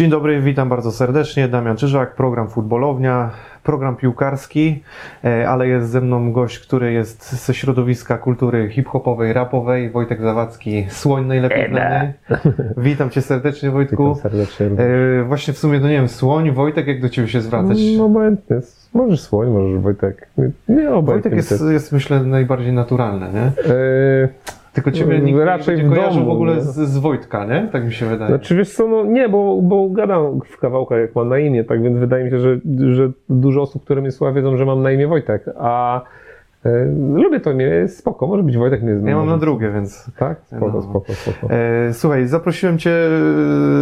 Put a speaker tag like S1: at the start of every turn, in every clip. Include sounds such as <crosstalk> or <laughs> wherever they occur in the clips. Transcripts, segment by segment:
S1: Dzień dobry, witam bardzo serdecznie. Damian Czyżak, program Futbolownia, program piłkarski, e, ale jest ze mną gość, który jest ze środowiska kultury hip-hopowej, rapowej, Wojtek Zawadzki, Słoń najlepiej znany. Witam Cię serdecznie Wojtku.
S2: Witam serdecznie.
S1: E, Właśnie w sumie, no nie wiem, Słoń, Wojtek, jak do Ciebie się zwracać?
S2: No obojętnie. Możesz Słoń, możesz Wojtek. Nie, obojętnie.
S1: Wojtek jest, jest myślę najbardziej naturalny, nie?
S2: Yy,
S1: Tylko Ciebie
S2: Mm,
S1: nikt
S2: raczej
S1: nie
S2: w domu,
S1: w ogóle z, z Wojtka, nie? Tak mi się wydaje.
S2: znaczy wiesz co, no nie, bo, bo gadam w kawałkach jak mam na imię, tak więc wydaje mi się, że, że dużo osób, które mnie słucha wiedzą, że mam na imię Wojtek, a lubię to jest spoko, może być Wojtek, nie
S1: ja mam na drugie, więc...
S2: Tak? Spoko,
S1: No.
S2: spoko, spoko.
S1: E, Słuchaj, zaprosiłem Cię e,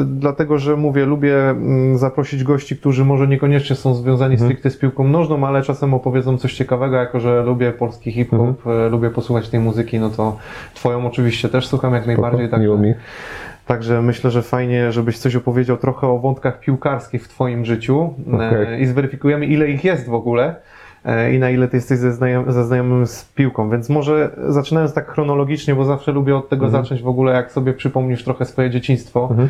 S1: dlatego, że mówię, lubię mm, zaprosić gości, którzy może niekoniecznie są związani
S2: Mhm.
S1: stricte z piłką nożną, ale czasem opowiedzą coś ciekawego, jako że lubię polski hip-hop,
S2: Mhm.
S1: e, lubię posłuchać tej muzyki, no to Twoją oczywiście też słucham jak najbardziej.
S2: spoko. Miło mi.
S1: także myślę, że fajnie, żebyś coś opowiedział trochę o wątkach piłkarskich w Twoim życiu e,
S2: Okej.
S1: i zweryfikujemy, ile ich jest w ogóle. E, I na ile ty jesteś zaznajom- zaznajomym z piłką. Więc może zaczynając tak chronologicznie, bo zawsze lubię od tego
S2: Mhm.
S1: zacząć w ogóle, jak sobie przypomnisz trochę swoje dzieciństwo,
S2: Mhm.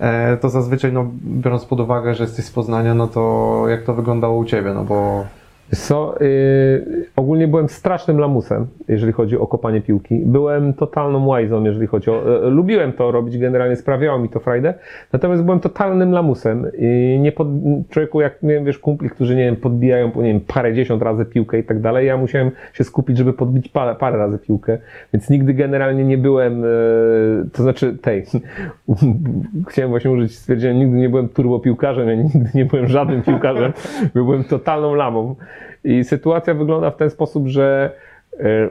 S1: e, to zazwyczaj, no, biorąc pod uwagę, że jesteś z Poznania, no to jak to wyglądało u ciebie, no bo
S2: Co, yy, ogólnie byłem strasznym lamusem, jeżeli chodzi o kopanie piłki. Byłem totalną łajzą, jeżeli chodzi o... E, lubiłem to robić, generalnie sprawiało mi to frajdę, natomiast byłem totalnym lamusem. I nie pod, człowieku, jak miałem, wiesz, kumpli, którzy, nie wiem, podbijają, po, nie wiem, parę dziesiąt razy piłkę i tak dalej, ja musiałem się skupić, żeby podbić parę, parę razy piłkę, więc nigdy generalnie nie byłem, e, to znaczy, tej, <laughs> chciałem właśnie użyć stwierdzenia, nigdy nie byłem turbopiłkarzem, ja nigdy nie byłem żadnym piłkarzem, byłem totalną lamą. I sytuacja wygląda w ten sposób, że e,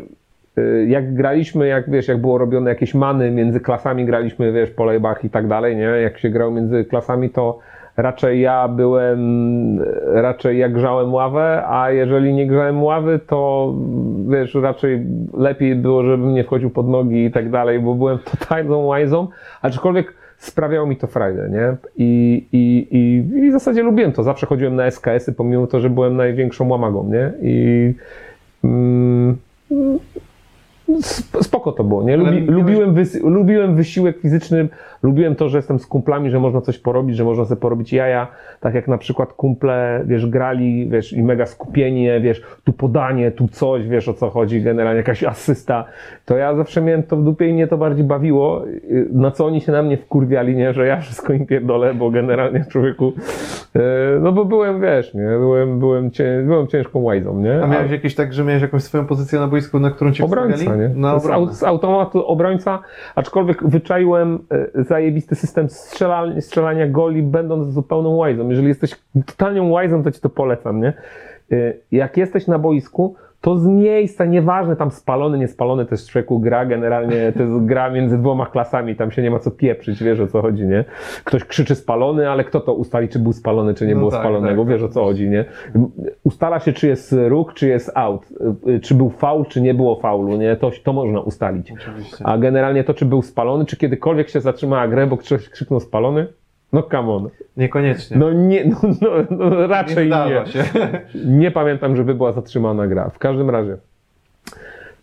S2: e, jak graliśmy, jak wiesz, jak było robione jakieś many między klasami, graliśmy, wiesz, po lejbach i tak dalej, nie? Jak się grał między klasami, to raczej ja byłem, raczej ja grzałem ławę, a jeżeli nie grzałem ławy, to wiesz, raczej lepiej było, żebym nie wchodził pod nogi i tak dalej, bo byłem totalną łajzą, aczkolwiek sprawiało mi to frajdę, nie? I, i, i, I w zasadzie lubiłem to. Zawsze chodziłem na SKS-y, pomimo to, że byłem największą łamagą, nie? I mm, spoko to było, nie? Lubi, lubiłem, wys, lubiłem wysiłek fizyczny, lubiłem to, że jestem z kumplami, że można coś porobić, że można sobie porobić jaja, tak jak na przykład kumple, wiesz, grali, wiesz, i mega skupienie, wiesz, tu podanie, tu coś, wiesz, o co chodzi, generalnie jakaś asysta, to ja zawsze miałem to w dupie i mnie to bardziej bawiło, y, na co oni się na mnie wkurwiali, nie, że ja wszystko im pierdolę, bo generalnie człowieku, y, no bo byłem, wiesz, nie, byłem, byłem, cię, byłem ciężką łajzą, nie?
S1: a miałeś jakieś tak, że miałeś jakąś swoją pozycję na boisku, na którą cię
S2: Obrońca,
S1: wstawiali?
S2: Nie?
S1: Na
S2: z, au,
S1: obronę.
S2: z automatu obrońca, aczkolwiek wyczaiłem e, zajebisty system strzelania, strzelania goli, będąc zupełną łajzą. Jeżeli jesteś totalną łajzą, to ci to polecam, nie? E, Jak jesteś na boisku, to z miejsca, nieważne tam spalony, niespalony, to jest człowieku gra, generalnie to jest gra między dwoma klasami, tam się nie ma co pieprzyć, wiesz o co chodzi, nie? Ktoś krzyczy spalony, ale kto to ustali, czy był spalony, czy nie
S1: No
S2: było
S1: tak,
S2: spalonego,
S1: tak,
S2: wiesz o co chodzi, nie? Ustala się, czy jest róg, czy jest out, y, czy był faul, czy nie było faulu, nie? To, to można ustalić.
S1: Oczywiście.
S2: A generalnie to, czy był spalony, czy kiedykolwiek się zatrzymała grę, bo ktoś krzyknął spalony? No come on.
S1: Niekoniecznie.
S2: No nie, no, no, no raczej
S1: nie
S2: nie.
S1: się. <laughs>
S2: Nie pamiętam, żeby była zatrzymana gra. W każdym razie.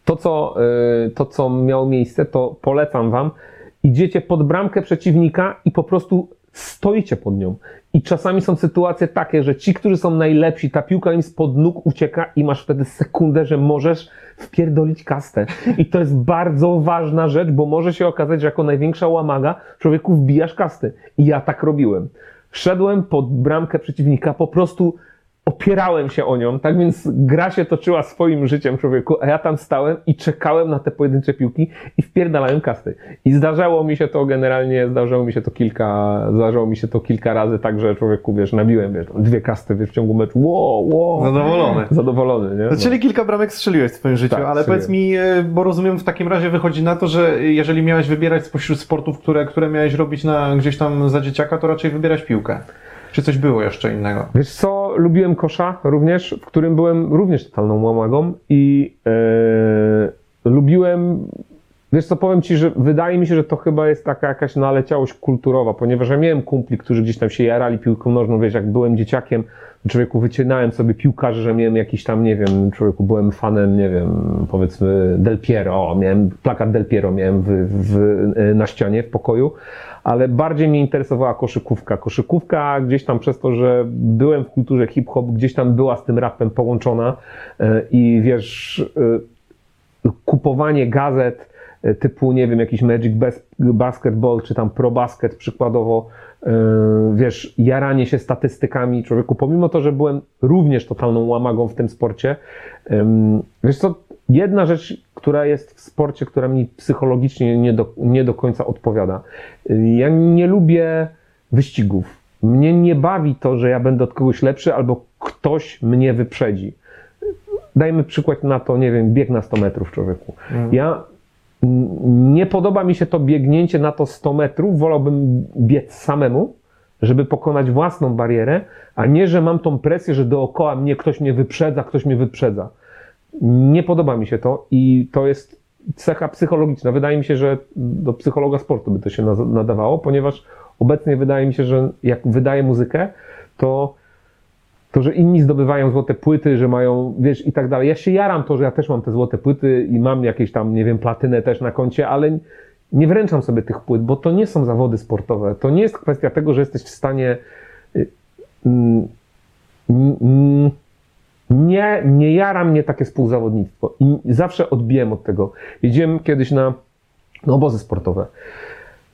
S2: To co, y, to, co miało miejsce, to polecam wam. Idziecie pod bramkę przeciwnika i po prostu stoicie pod nią. I czasami są sytuacje takie, że ci, którzy są najlepsi, ta piłka im spod nóg ucieka i masz wtedy sekundę, że możesz wpierdolić kastę. I to jest bardzo ważna rzecz, bo może się okazać, że jako największa łamaga człowieku wbijasz kasty. I ja tak robiłem. Szedłem pod bramkę przeciwnika, po prostu opierałem się o nią, tak więc gra się toczyła swoim życiem człowieku, a ja tam stałem i czekałem na te pojedyncze piłki i wpierdalałem kasty. I zdarzało mi się to generalnie, zdarzało mi się to kilka, zdarzało mi się to kilka razy, tak że człowieku, wiesz, nabiłem, wiesz, dwie kasty wiesz, w ciągu meczu, wow, wow.
S1: Zadowolony.
S2: Zadowolony, nie?
S1: No, czyli kilka bramek strzeliłeś w swoim życiu,
S2: Tak,
S1: ale powiedz mi, e, bo rozumiem w takim razie wychodzi na to, że jeżeli miałeś wybierać spośród sportów, które, które miałeś robić na, gdzieś tam za dzieciaka, to raczej wybierać piłkę. Czy coś było jeszcze innego?
S2: Wiesz co, lubiłem kosza również, w którym byłem również totalną łamagą i e, lubiłem Wiesz co, powiem Ci, że wydaje mi się, że to chyba jest taka jakaś naleciałość kulturowa, ponieważ ja miałem kumpli, którzy gdzieś tam się jarali piłką nożną, wiesz, jak byłem dzieciakiem, człowieku wycinałem sobie piłkarzy, że miałem jakiś tam, nie wiem, człowieku byłem fanem, nie wiem, powiedzmy Del Piero, miałem plakat Del Piero miałem w, w, na ścianie w pokoju, ale bardziej mnie interesowała koszykówka. Koszykówka gdzieś tam przez to, że byłem w kulturze hip-hop, gdzieś tam była z tym rapem połączona e, i wiesz, e, kupowanie gazet e, typu, nie wiem, jakiś Magic Bas- Basketball, czy tam Pro Basket przykładowo, wiesz, jaranie się statystykami człowieku, pomimo to, że byłem również totalną łamagą w tym sporcie, em, wiesz co, jedna rzecz, która jest w sporcie, która mi psychologicznie nie do, nie do końca odpowiada. Ja nie lubię wyścigów. Mnie nie bawi to, że ja będę od kogoś lepszy albo ktoś mnie wyprzedzi. Dajmy przykład na to, nie wiem, bieg na 100 metrów człowieku. Ja mm, nie podoba mi się to biegnięcie na to 100 metrów, wolałbym biec samemu, żeby pokonać własną barierę, a nie, że mam tą presję, że dookoła mnie ktoś mnie wyprzedza, ktoś mnie wyprzedza. Nie podoba mi się to i to jest cecha psychologiczna. Wydaje mi się, że do psychologa sportu by to się nadawało, ponieważ obecnie wydaje mi się, że jak wydaję muzykę, to to, że inni zdobywają złote płyty, że mają, wiesz, i tak dalej. Ja się jaram to, że ja też mam te złote płyty i mam jakieś tam, nie wiem, platynę też na koncie, ale nie wręczam sobie tych płyt, bo to nie są zawody sportowe. To nie jest kwestia tego, że jesteś w stanie. y, mm, mm, Nie, nie jara mnie takie współzawodnictwo. I zawsze odbiłem od tego. Jeździłem kiedyś na obozy sportowe.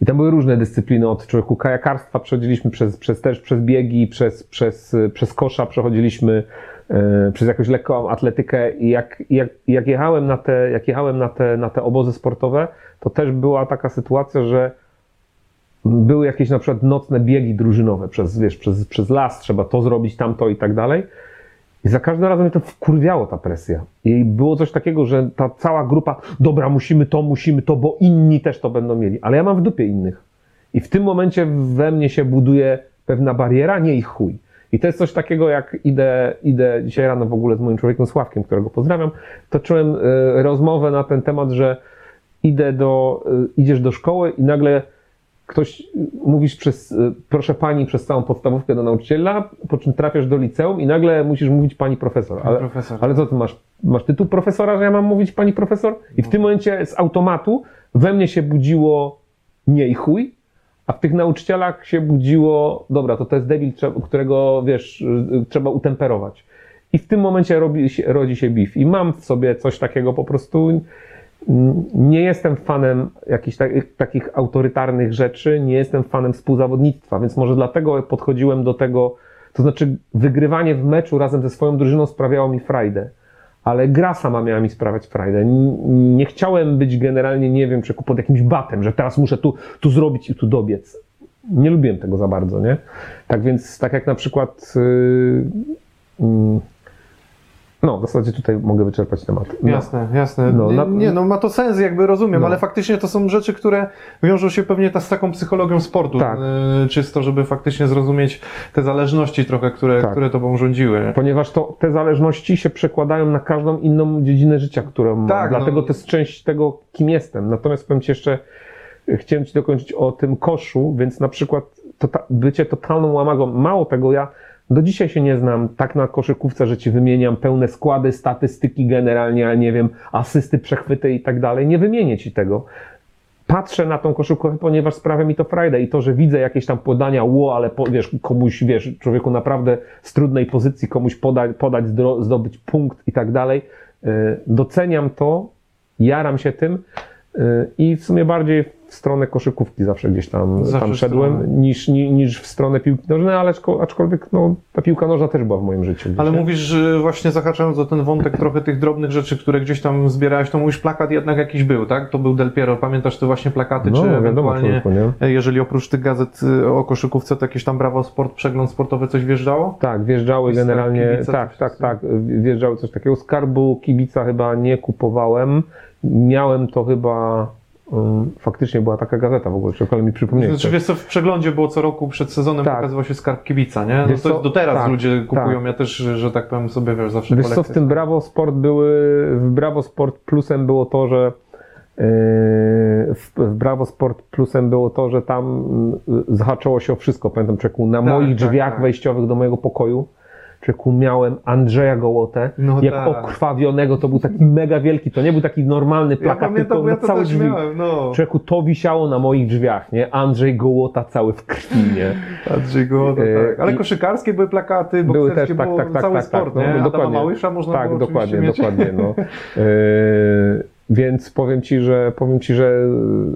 S2: I tam były różne dyscypliny, od człowieku kajakarstwa przechodziliśmy przez, przez też przez biegi, przez, przez, przez kosza przechodziliśmy, e, przez jakąś lekką atletykę i jak, jak, jak jechałem, na te, jak jechałem na, te, na te obozy sportowe, to też była taka sytuacja, że były jakieś na przykład nocne biegi drużynowe przez, wiesz, przez, przez las, trzeba to zrobić, tamto i tak dalej. I za każdym razem mnie to wkurwiało ta presja. I było coś takiego, że ta cała grupa, dobra, musimy to, musimy to, bo inni też to będą mieli. Ale ja mam w dupie innych. I w tym momencie we mnie się buduje pewna bariera, nie ich chuj. I to jest coś takiego, jak idę, idę dzisiaj rano w ogóle z moim człowiekiem Sławkiem, którego pozdrawiam, toczyłem e, rozmowę na ten temat, że idę do, e, idziesz do szkoły i nagle ktoś, mówisz przez, y, proszę pani, przez całą podstawówkę do nauczyciela, po czym trafiasz do liceum i nagle musisz mówić pani profesor. Ale,
S1: profesor.
S2: ale co ty masz? Masz tytuł profesora, że ja mam mówić pani profesor? I w tym momencie z automatu we mnie się budziło nie i chuj, a w tych nauczycielach się budziło, dobra, to to jest debil, którego, wiesz, y, trzeba utemperować. I w tym momencie robi się, rodzi się beef. I mam w sobie coś takiego po prostu. Nie jestem fanem jakichś tak, takich autorytarnych rzeczy, nie jestem fanem współzawodnictwa, więc może dlatego podchodziłem do tego. To znaczy, wygrywanie w meczu razem ze swoją drużyną sprawiało mi frajdę, ale gra sama miała mi sprawiać frajdę. Nie chciałem być generalnie, nie wiem, czy pod jakimś batem, że teraz muszę tu, tu zrobić i tu dobiec. Nie lubiłem tego za bardzo, nie? Tak więc, tak jak na przykład. Yy, mm, no, w zasadzie tutaj mogę wyczerpać temat. No.
S1: Jasne, jasne.
S2: No,
S1: nie,
S2: na-
S1: nie, no ma to sens, jakby rozumiem,
S2: No.
S1: ale faktycznie to są rzeczy, które wiążą się pewnie ta, z taką psychologią sportu.
S2: Tak.
S1: y, Czysto, żeby faktycznie zrozumieć te zależności trochę, które,
S2: Tak.
S1: które tobą rządziły.
S2: Ponieważ to, te zależności się przekładają na każdą inną dziedzinę życia, którą mam.
S1: Tak,
S2: Dlatego
S1: no.
S2: to jest część tego, kim jestem. Natomiast powiem Ci jeszcze, chciałem Ci dokończyć o tym koszu, więc na przykład to, bycie totalną łamagą. Mało tego, ja do dzisiaj się nie znam tak na koszykówce, że Ci wymieniam pełne składy, statystyki generalnie, a nie wiem, asysty, przechwyty i tak dalej. Nie wymienię Ci tego. Patrzę na tą koszykówkę, ponieważ sprawia mi to frajdę i to, że widzę jakieś tam podania, ło, ale po, wiesz, komuś, wiesz, człowieku naprawdę z trudnej pozycji komuś poda, podać, zdobyć punkt i tak dalej. Yy, Doceniam to, jaram się tym yy, i w sumie bardziej w stronę koszykówki zawsze gdzieś tam,
S1: Zawsze
S2: tam szedłem niż, ni- niż w stronę piłki nożnej, ale aczko- aczkolwiek no, ta piłka nożna też była w moim życiu. gdzieś,
S1: Ale
S2: nie?
S1: mówisz, że właśnie zahaczając o ten wątek trochę tych drobnych rzeczy, które gdzieś tam zbierałeś, to mówisz, plakat jednak jakiś był, tak? To był Del Piero. Pamiętasz te właśnie plakaty,
S2: No,
S1: czy
S2: wiadomo,
S1: ewentualnie,
S2: człowieku, nie?
S1: jeżeli oprócz tych gazet y, o koszykówce, to jakieś tam Brawo Sport, przegląd sportowy coś wjeżdżało?
S2: Tak, wjeżdżały generalnie,
S1: kibica,
S2: tak, tak, tak, wjeżdżały coś takiego. Skarbu kibica chyba nie kupowałem. Miałem to chyba, faktycznie była taka gazeta w ogóle, czy ale mi przypomnieć.
S1: Znaczy, wiesz co, w przeglądzie było co roku przed sezonem
S2: Tak.
S1: pokazywał się skarb kibica, nie? No
S2: Wiesz
S1: to
S2: co,
S1: do teraz
S2: tak,
S1: ludzie kupują,
S2: tak.
S1: ja też, że tak powiem sobie, wiesz, zawsze
S2: Wiesz co, w
S1: kolekcję
S2: tym Brawo Sport były, w Brawo Sport plusem było to, że w, w Bravo Sport Plusem było to, że tam mm, zahaczyło się o wszystko. Pamiętam, czeku, na
S1: Tak,
S2: moich
S1: tak,
S2: drzwiach
S1: tak.
S2: wejściowych do mojego pokoju Czeku, miałem Andrzeja Gołotę,
S1: No
S2: jak
S1: tak.
S2: okrwawionego, to był taki mega wielki, to nie był taki normalny
S1: Ja
S2: plakat,
S1: pamiętam,
S2: tylko
S1: bo ja to też
S2: drzwi.
S1: miałem, no.
S2: Czeku, to wisiało na moich drzwiach, nie? Andrzej Gołota cały w krwi, nie? <laughs>
S1: Andrzej Gołota,
S2: E,
S1: tak. Ale
S2: i-
S1: koszykarskie były plakaty,
S2: Były
S1: bokserskie,
S2: też, tak, tak, tak,
S1: cały
S2: tak,
S1: sport,
S2: tak, no,
S1: nie? Adama
S2: dokładnie.
S1: Małysza można
S2: tak,
S1: było
S2: dokładnie,
S1: mieć.
S2: dokładnie, no. Yy, <laughs> więc powiem ci, że powiem ci, że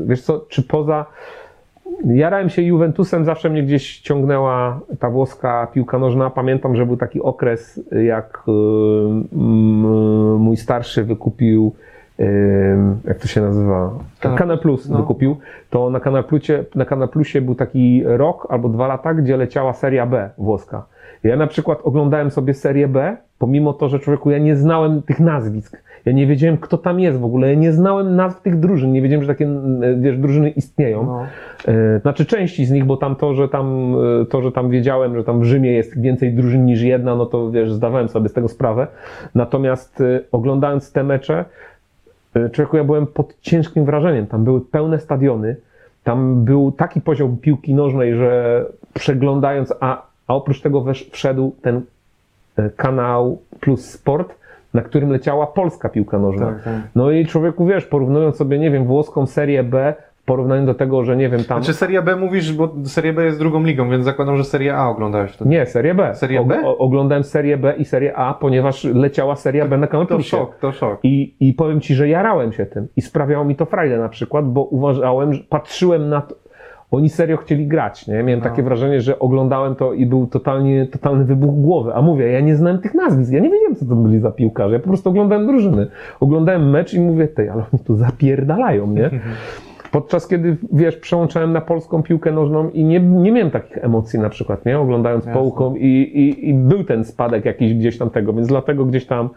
S2: wiesz co, czy poza Jarałem się Juventusem, zawsze mnie gdzieś ciągnęła ta włoska piłka nożna. Pamiętam, że był taki okres, jak mm, mój starszy wykupił, yy, jak to się nazywa?
S1: Kanal
S2: Kanal Plus
S1: no.
S2: wykupił. To na Kanal, Plusie, na Kanal Plusie był taki rok albo dwa lata, gdzie leciała seria B włoska. Ja na przykład oglądałem sobie serię B, pomimo to, że człowieku, ja nie znałem tych nazwisk. Ja nie wiedziałem, kto tam jest w ogóle. Ja nie znałem nazw tych drużyn. Nie wiedziałem, że takie e, wiesz, drużyny istnieją.
S1: No.
S2: E, Znaczy części z nich, bo tam to, że tam, e, to, że tam wiedziałem, że tam w Rzymie jest więcej drużyn niż jedna, no to wiesz, zdawałem sobie z tego sprawę. Natomiast oglądając te mecze, człowieku, ja byłem pod ciężkim wrażeniem. Tam były pełne stadiony, tam był taki poziom piłki nożnej, że przeglądając, a, a oprócz tego wesz, wszedł ten kanał Plus Sport, na którym leciała polska piłka nożna.
S1: Tak, tak.
S2: No i człowieku, wiesz, porównując sobie, nie wiem, włoską serię B w porównaniu do tego, że nie wiem, tam...
S1: Znaczy Seria B mówisz, bo Seria B jest drugą ligą, więc zakładam, że Seria A oglądałeś wtedy.
S2: Nie, serię B.
S1: Serię B?
S2: O, oglądałem serię B i serię A, ponieważ leciała seria B na Kanal
S1: To szok, to szok.
S2: I, I powiem Ci, że jarałem się tym i sprawiało mi to frajdę na przykład, bo uważałem, że patrzyłem na to, oni serio chcieli grać, nie? Miałem
S1: No.
S2: takie wrażenie, że oglądałem to i był totalnie, totalny wybuch głowy. A mówię, ja nie znałem tych nazwisk, ja nie wiedziałem, co to byli za piłkarze, ja po prostu oglądałem drużyny. Oglądałem mecz i mówię, tej, ale oni tu zapierdalają, nie? <laughs> Podczas kiedy, wiesz, przełączałem na polską piłkę nożną i nie, nie miałem takich emocji na przykład, nie? Oglądając
S1: Jasne.
S2: połką i, i, i był ten spadek jakiś gdzieś tam tego, więc dlatego gdzieś tam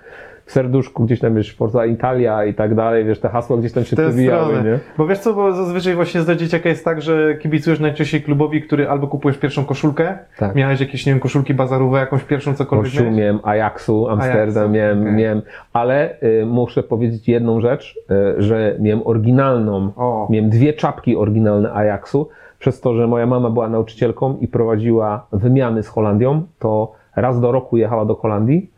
S2: serduszku, gdzieś tam, wiesz, Forza Italia i tak dalej, wiesz, te hasła gdzieś tam się przewijały, nie?
S1: Bo wiesz co, bo zazwyczaj właśnie za dzieciaka jest tak, że kibicujesz najczęściej klubowi, który albo kupujesz pierwszą koszulkę,
S2: Tak.
S1: miałeś jakieś, nie wiem, koszulki bazarowe, jakąś pierwszą cokolwiek
S2: Kościół
S1: miałeś?
S2: miałem, Ajaxu, Amsterdam
S1: Ajaxu,
S2: miałem,
S1: okej.
S2: miałem, ale y, muszę powiedzieć jedną rzecz, y, że miałem oryginalną,
S1: O.
S2: miałem dwie czapki oryginalne Ajaxu, przez to, że moja mama była nauczycielką i prowadziła wymiany z Holandią, to raz do roku jechała do Holandii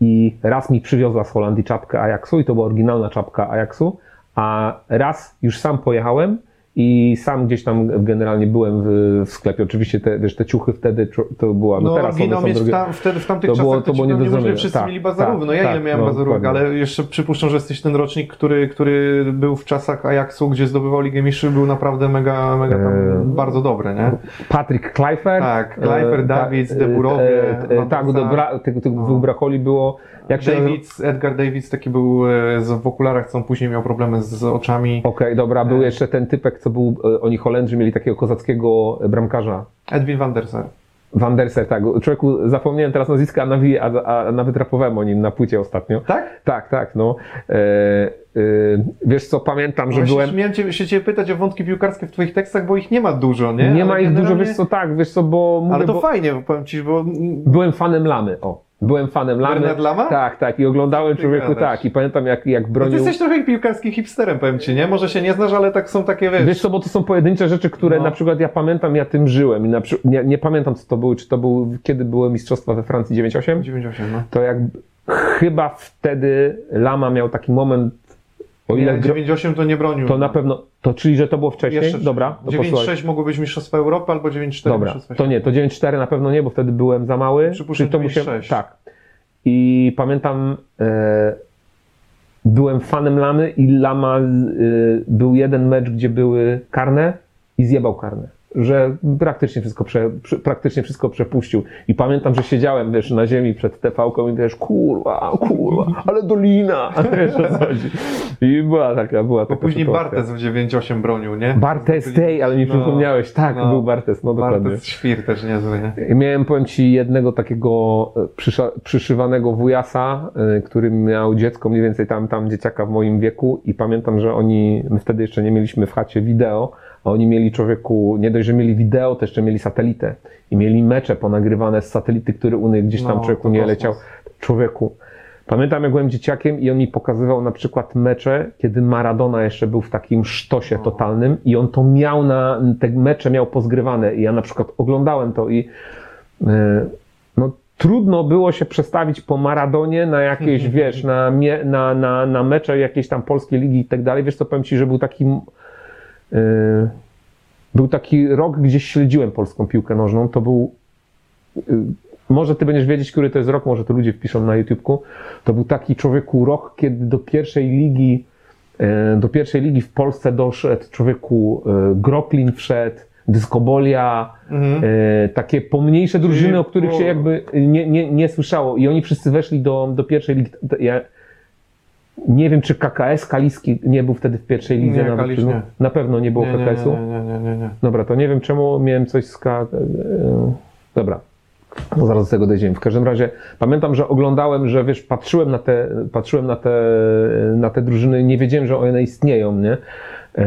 S2: i raz mi przywiozła z Holandii czapkę Ajaxu i to była oryginalna czapka Ajaxu, a raz już sam pojechałem i sam gdzieś tam generalnie byłem w, w sklepie. Oczywiście te, wiesz, te ciuchy wtedy to była, no,
S1: No,
S2: teraz one są
S1: mieć w,
S2: drogie.
S1: tam, wtedy, w tamtych
S2: To
S1: czasach
S2: było-
S1: to,
S2: było nie do
S1: pewnie
S2: zrobienia.
S1: wszyscy
S2: Tak,
S1: mieli bazarówki.
S2: tak,
S1: no ja
S2: tak,
S1: ile miałem
S2: no,
S1: bazarówek, ale jeszcze przypuszczam, że jesteś ten rocznik, który, który był w czasach Ajaxu, gdzie zdobywał Ligę Mistrzów, był naprawdę mega, mega tam
S2: Eee,
S1: bardzo dobry, nie?
S2: Patrick Kluivert.
S1: Tak, Kluivert,
S2: e,
S1: Davids,
S2: e, e,
S1: Van
S2: Tak, bra, tych, tych
S1: No.
S2: brakoli było. Jak się
S1: Davids, Edgar Davids taki był e, w okularach, co on później miał problemy z, oczami.
S2: Okej, dobra, był
S1: E.
S2: jeszcze ten typek, co był, e, oni Holendrzy mieli takiego kozackiego bramkarza.
S1: Edwin van der Sar.
S2: Van der Sar, tak. Człowieku, zapomniałem teraz nazwiska, a, nawi- a, a nawet rapowałem o nim na płycie ostatnio.
S1: Tak?
S2: Tak, tak, no. E, e, wiesz co, pamiętam, że
S1: Właśnie
S2: byłem...
S1: Miałem cię, się cię pytać o wątki piłkarskie w twoich tekstach, bo ich nie ma dużo, nie?
S2: Nie
S1: Ale
S2: ma ich dużo,
S1: generalnie-
S2: wiesz co, tak, wiesz co, bo... Mówię,
S1: Ale to
S2: bo
S1: fajnie, powiem ci, bo
S2: Byłem fanem Lamy, o. Byłem fanem Lamy.
S1: Bernard Lama?
S2: Tak, tak. I oglądałem
S1: Ty
S2: człowieku
S1: gadasz.
S2: tak. I pamiętam jak, jak
S1: no ty
S2: bronił.
S1: jesteś trochę piłkarskim hipsterem, powiem ci, nie? Może się nie znasz, ale tak są takie, wiesz...
S2: Wiesz co, bo to są pojedyncze rzeczy, które
S1: No.
S2: na przykład ja pamiętam, ja tym żyłem i na przykład, nie, nie pamiętam co to były, czy to był, kiedy były mistrzostwa we Francji 98,
S1: 98, no.
S2: to jak chyba wtedy Lama miał taki moment, o ile
S1: Nie,
S2: gro,
S1: 98 to nie bronił.
S2: to na pewno, to czyli, że to było wcześniej?
S1: Jeszcze
S2: Dobra, to posłuchaj.
S1: 9-6 mogło być Mistrzostwa Europy albo 9-4
S2: Dobra, to nie, to 9-4 na pewno nie, bo wtedy byłem za mały.
S1: Przypuszczam,
S2: to
S1: 9-6.
S2: Tak. I pamiętam, e, byłem fanem Lamy i Lama, e, był jeden mecz, gdzie były karne i zjebał karne. Że praktycznie wszystko, prze, praktycznie wszystko przepuścił. I pamiętam, że siedziałem, wiesz, na ziemi przed TV-ką i wiesz, kurwa, kurwa, ale dolina, <laughs> wiesz o co chodzi. I była taka, była
S1: Bo
S2: taka
S1: później
S2: sytuacja.
S1: Bartes w 9-8 bronił, nie?
S2: Bartes, tej, ale mi
S1: No,
S2: przypomniałeś, tak,
S1: no.
S2: był Bartes, no dokładnie.
S1: Bartes Świr też niezły, nie?
S2: I Miałem, powiem Ci, jednego takiego e, przyszywanego wujasa, e, który miał dziecko mniej więcej tam, tam dzieciaka w moim wieku i pamiętam, że oni, my wtedy jeszcze nie mieliśmy w chacie wideo, oni mieli człowieku, nie dość, że mieli wideo, to jeszcze mieli satelitę. I mieli mecze ponagrywane z satelity, który u nich gdzieś tam
S1: No,
S2: człowieku nie leciał. Człowieku, Pamiętam, jak byłem dzieciakiem i on mi pokazywał na przykład mecze, kiedy Maradona jeszcze był w takim sztosie totalnym i on to miał na, te mecze miał pozgrywane. I ja na przykład oglądałem to i yy, no trudno było się przestawić po Maradonie na jakieś, <laughs> wiesz, na, na, na, na mecze jakiejś tam polskiej ligi i tak dalej. Wiesz co, powiem Ci, że był taki był taki rok, gdzie śledziłem polską piłkę nożną. To był. y, Może ty będziesz wiedzieć, który to jest rok, może to ludzie wpiszą na YouTubeku. To był taki człowieku rok, kiedy do pierwszej ligi, e, do pierwszej ligi w Polsce doszedł człowieku e, Groklin wszedł, Dyskobolia,
S1: Mhm.
S2: e, takie pomniejsze drużyny, o których się jakby nie, nie, nie słyszało. I oni wszyscy weszli do, do pierwszej ligi. Ja nie wiem, czy KKS Kaliski nie był wtedy w pierwszej lidze.
S1: Nie,
S2: nawet, no. Na pewno nie było
S1: Nie, nie,
S2: KKS-u.
S1: nie, nie, nie, nie, nie.
S2: Dobra, to nie wiem czemu miałem coś z K... e, Dobra. No zaraz do tego dojdziemy. W każdym razie pamiętam, że oglądałem, że wiesz, patrzyłem na te, patrzyłem na te, na te drużyny, nie wiedziałem, że one istnieją, nie? E,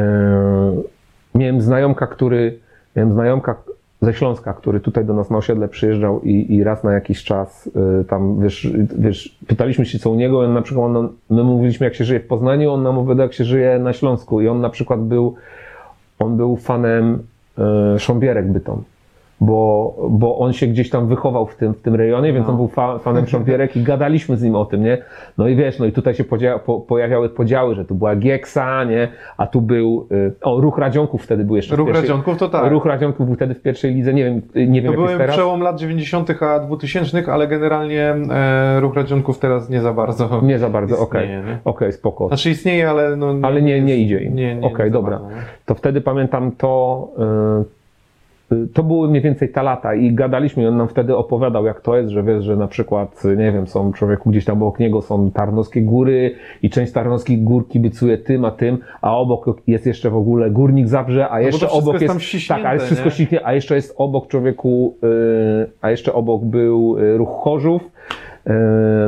S2: miałem znajomka, który, miałem znajomka ze Śląska, który tutaj do nas na osiedle przyjeżdżał i, i raz na jakiś czas e, tam, wiesz, wiesz, pytaliśmy się co u niego, on na przykład, on, my mówiliśmy jak się żyje w Poznaniu, on nam opowiadał jak się żyje na Śląsku i on na przykład był on był fanem e, Sząbierek Bytom, bo, bo on się gdzieś tam wychował w tym, w tym rejonie, więc
S1: No.
S2: on był fa, fanem <laughs> Sząbierek i gadaliśmy z nim o tym, nie? No i wiesz, no i tutaj się podzia, po, pojawiały podziały, że tu była Gieksa, nie? A tu był, e, o, Ruch Radzionków wtedy był jeszcze
S1: Ruch
S2: pierwszej,
S1: Radzionków to tak.
S2: Ruch Radzionków był wtedy w pierwszej lidze, nie wiem, nie wiem
S1: To
S2: jak
S1: byłem
S2: teraz.
S1: przełom lat 90. a 2000, ale generalnie e, ruch Radzionków teraz nie za bardzo.
S2: Nie za bardzo, okej, okej, spoko.
S1: Znaczy istnieje, ale no,
S2: Ale nie- nie idzie im.
S1: Nie, nie,
S2: Okej,
S1: za
S2: dobra.
S1: bardzo, nie?
S2: to wtedy pamiętam to, y, y, to były mniej więcej ta lata i gadaliśmy i on nam wtedy opowiadał jak to jest, że wiesz, że na przykład, nie wiem, są człowieku gdzieś tam obok niego są Tarnowskie Góry i część Tarnowskich Gór kibicuje tym, a tym, a obok jest jeszcze w ogóle Górnik Zabrze, a
S1: bo
S2: jeszcze
S1: wszystko
S2: obok
S1: jest
S2: jest, tak, ale jest wszystko
S1: nie?
S2: ściśnięte, a jeszcze jest obok człowieku, y, a jeszcze obok był y, Ruch Chorzów,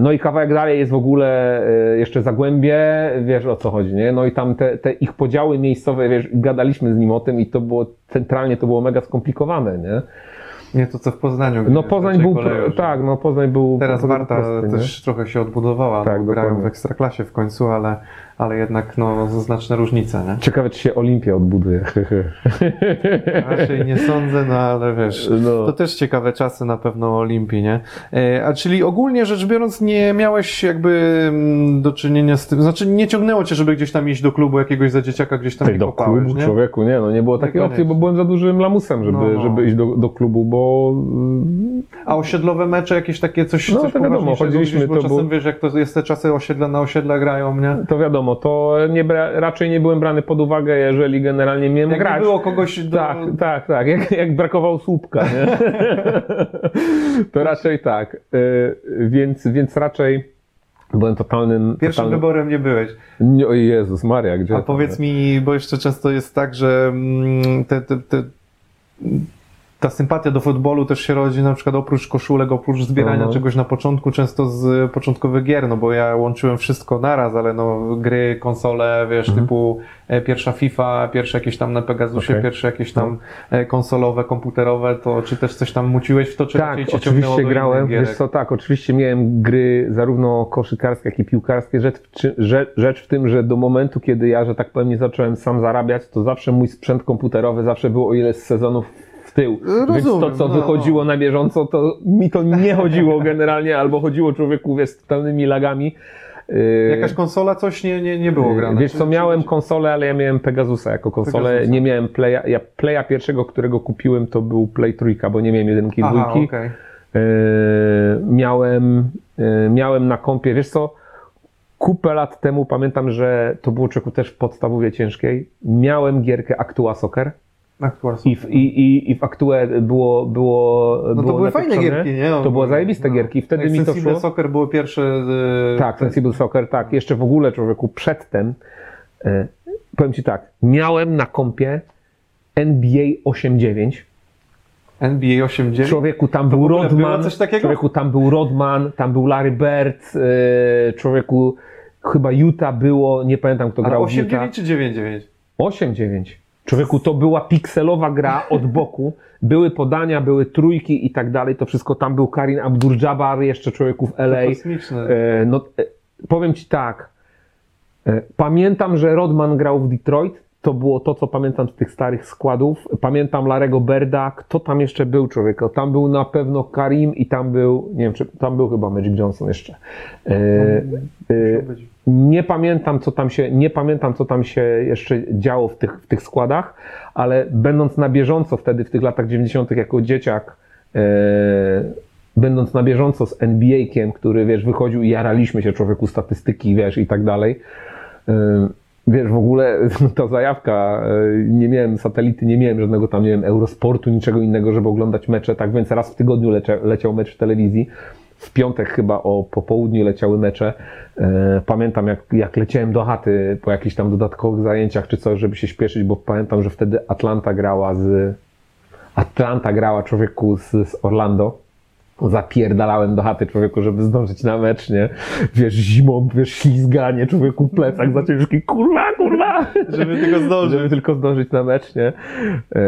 S2: no i kawałek dalej jest w ogóle y, jeszcze Zagłębie, wiesz o co chodzi, nie? No i tam te, te ich podziały miejscowe, wiesz, gadaliśmy z nim o tym i to było, centralnie to było mega skomplikowane, nie?
S1: Nie to co w Poznaniu.
S2: No Poznań był, tak, no Poznań był...
S1: Teraz Warta
S2: prosty, nie?
S1: też trochę się odbudowała.
S2: Tak,
S1: no, grają w ekstraklasie w końcu, ale, ale jednak no, znaczne różnice. Nie?
S2: Ciekawe, czy się Olimpia odbuduje. <laughs>
S1: Raczej nie sądzę, no ale wiesz,
S2: No.
S1: to też ciekawe czasy na pewno Olimpii, nie? E, A czyli ogólnie rzecz biorąc nie miałeś jakby mm, do czynienia z tym, znaczy nie ciągnęło cię, żeby gdzieś tam iść do klubu jakiegoś za dzieciaka, gdzieś tam nie
S2: do
S1: kopałeś,
S2: klubu
S1: nie?
S2: człowieku, nie, no nie było takiej opcji, bo byłem za dużym lamusem, żeby,
S1: No, no.
S2: żeby iść do, do klubu, bo
S1: A osiedlowe mecze jakieś takie coś,
S2: No,
S1: coś
S2: to wiadomo, chodziliśmy,
S1: gdzieś, bo
S2: to
S1: czasem
S2: był-
S1: wiesz, jak to jest te czasy osiedla na osiedla grają, nie?
S2: to wiadomo, to nie raczej nie byłem brany pod uwagę, jeżeli generalnie miałem
S1: Jak
S2: grać.
S1: nie było kogoś do...
S2: Tak, tak, tak. Jak, jak brakowało słupka, nie? <laughs> to raczej tak. Y, Więc, więc raczej byłem totalnym.
S1: Pierwszym
S2: totalnym...
S1: wyborem nie byłeś.
S2: Nie, o Jezus Maria, gdzie?
S1: A powiedz mi, bo jeszcze często jest tak, że mm, te, te, te, ta sympatia do futbolu też się rodzi na przykład oprócz koszulek, oprócz zbierania
S2: Aha.
S1: czegoś na początku, często z początkowych gier, no bo ja łączyłem wszystko naraz, ale no gry, konsole, wiesz,
S2: Mhm.
S1: typu e, pierwsza FIFA, pierwsze jakieś tam na Pegasusie,
S2: Okej.
S1: pierwsze jakieś tam e, konsolowe, komputerowe, to czy też coś tam muciłeś w to, czy
S2: Tak,
S1: cię
S2: oczywiście grałem. Wiesz co, tak, oczywiście miałem gry zarówno koszykarskie, jak i piłkarskie. Rzecz, rzecz, w tym, że do momentu, kiedy ja, że tak powiem, nie zacząłem sam zarabiać, to zawsze mój sprzęt komputerowy zawsze był o ile z sezonów w tył. Więc to,
S1: Rozumiem,
S2: co
S1: no,
S2: wychodziło na bieżąco, to mi to nie <laughs> chodziło generalnie, albo chodziło człowieku wiesz, z totalnymi lagami. Yy,
S1: Jakaś konsola, coś nie, nie, nie było grane?
S2: Wiesz co, miałem konsolę, ale ja miałem Pegasusa jako konsolę.
S1: Pegasusa.
S2: Nie miałem Playa. Ja Playa pierwszego, którego kupiłem, to był Play trójka, bo nie miałem jedynki,
S1: Aha,
S2: dwójki.
S1: okej.
S2: Yy, miałem, yy, miałem na kompie, wiesz co, kupę lat temu pamiętam, że to było czeku też w podstawowie ciężkiej. Miałem gierkę Actua Soccer i w, i, i, i w Actue było, było,
S1: No to
S2: było
S1: były fajne gierki, nie? No,
S2: To były zajebiste gierki. Wtedy mi to szło.
S1: Soccer było pierwsze... e,
S2: Tak,
S1: te-
S2: Sensible Soccer, tak. Jeszcze w ogóle człowieku przedtem, e, powiem Ci tak, miałem na kompie NBA 8.9.
S1: NBA 8.9.
S2: Człowieku, tam
S1: To
S2: był Rodman,
S1: coś takiego?
S2: człowieku, tam był Rodman, tam był Larry Bird, e, człowieku, chyba Utah było, nie pamiętam kto
S1: Ale
S2: grał w Utah.
S1: 8.9 czy 9.9?
S2: 8.9. Człowieku, to była pikselowa gra od boku. Były podania, były trójki i tak dalej. To wszystko tam był Karin Abdur-Jabbar, jeszcze człowieku w LA.
S1: Kosmiczne.
S2: E, no, e, powiem ci tak. E, pamiętam, że Rodman grał w Detroit. To było to, co pamiętam z tych starych składów. Pamiętam Larego Berda. Kto tam jeszcze był, człowieka? Tam był na pewno Karim i tam był, nie wiem, czy tam był chyba Magic Johnson jeszcze. E, e, nie pamiętam, co tam się, nie pamiętam, co tam się jeszcze działo w tych, w tych składach, ale będąc na bieżąco wtedy, w tych latach 90. jako dzieciak, e, będąc na bieżąco z NBA-kiem, który, wiesz, wychodził i jaraliśmy się człowieku statystyki, wiesz, i tak dalej. Wiesz, w ogóle <laughs> ta zajawka, e, nie miałem satelity, nie miałem żadnego tam, nie wiem, Eurosportu, niczego innego, żeby oglądać mecze, tak więc raz w tygodniu lecie, leciał mecz w telewizji. W piątek chyba o popołudniu leciały mecze. E, Pamiętam, jak, jak leciałem do chaty po jakichś tam dodatkowych zajęciach czy coś, żeby się śpieszyć, bo pamiętam, że wtedy Atlanta grała z. Atlanta grała człowieku z, z Orlando. Zapierdalałem do chaty człowieku, żeby zdążyć na mecz, nie? Wiesz, zimą, wiesz, ślizganie, człowieku, plecak za ciężki, kurwa, kurwa!
S1: Żeby tylko zdążyć.
S2: Żeby tylko zdążyć na mecz, nie? Yy,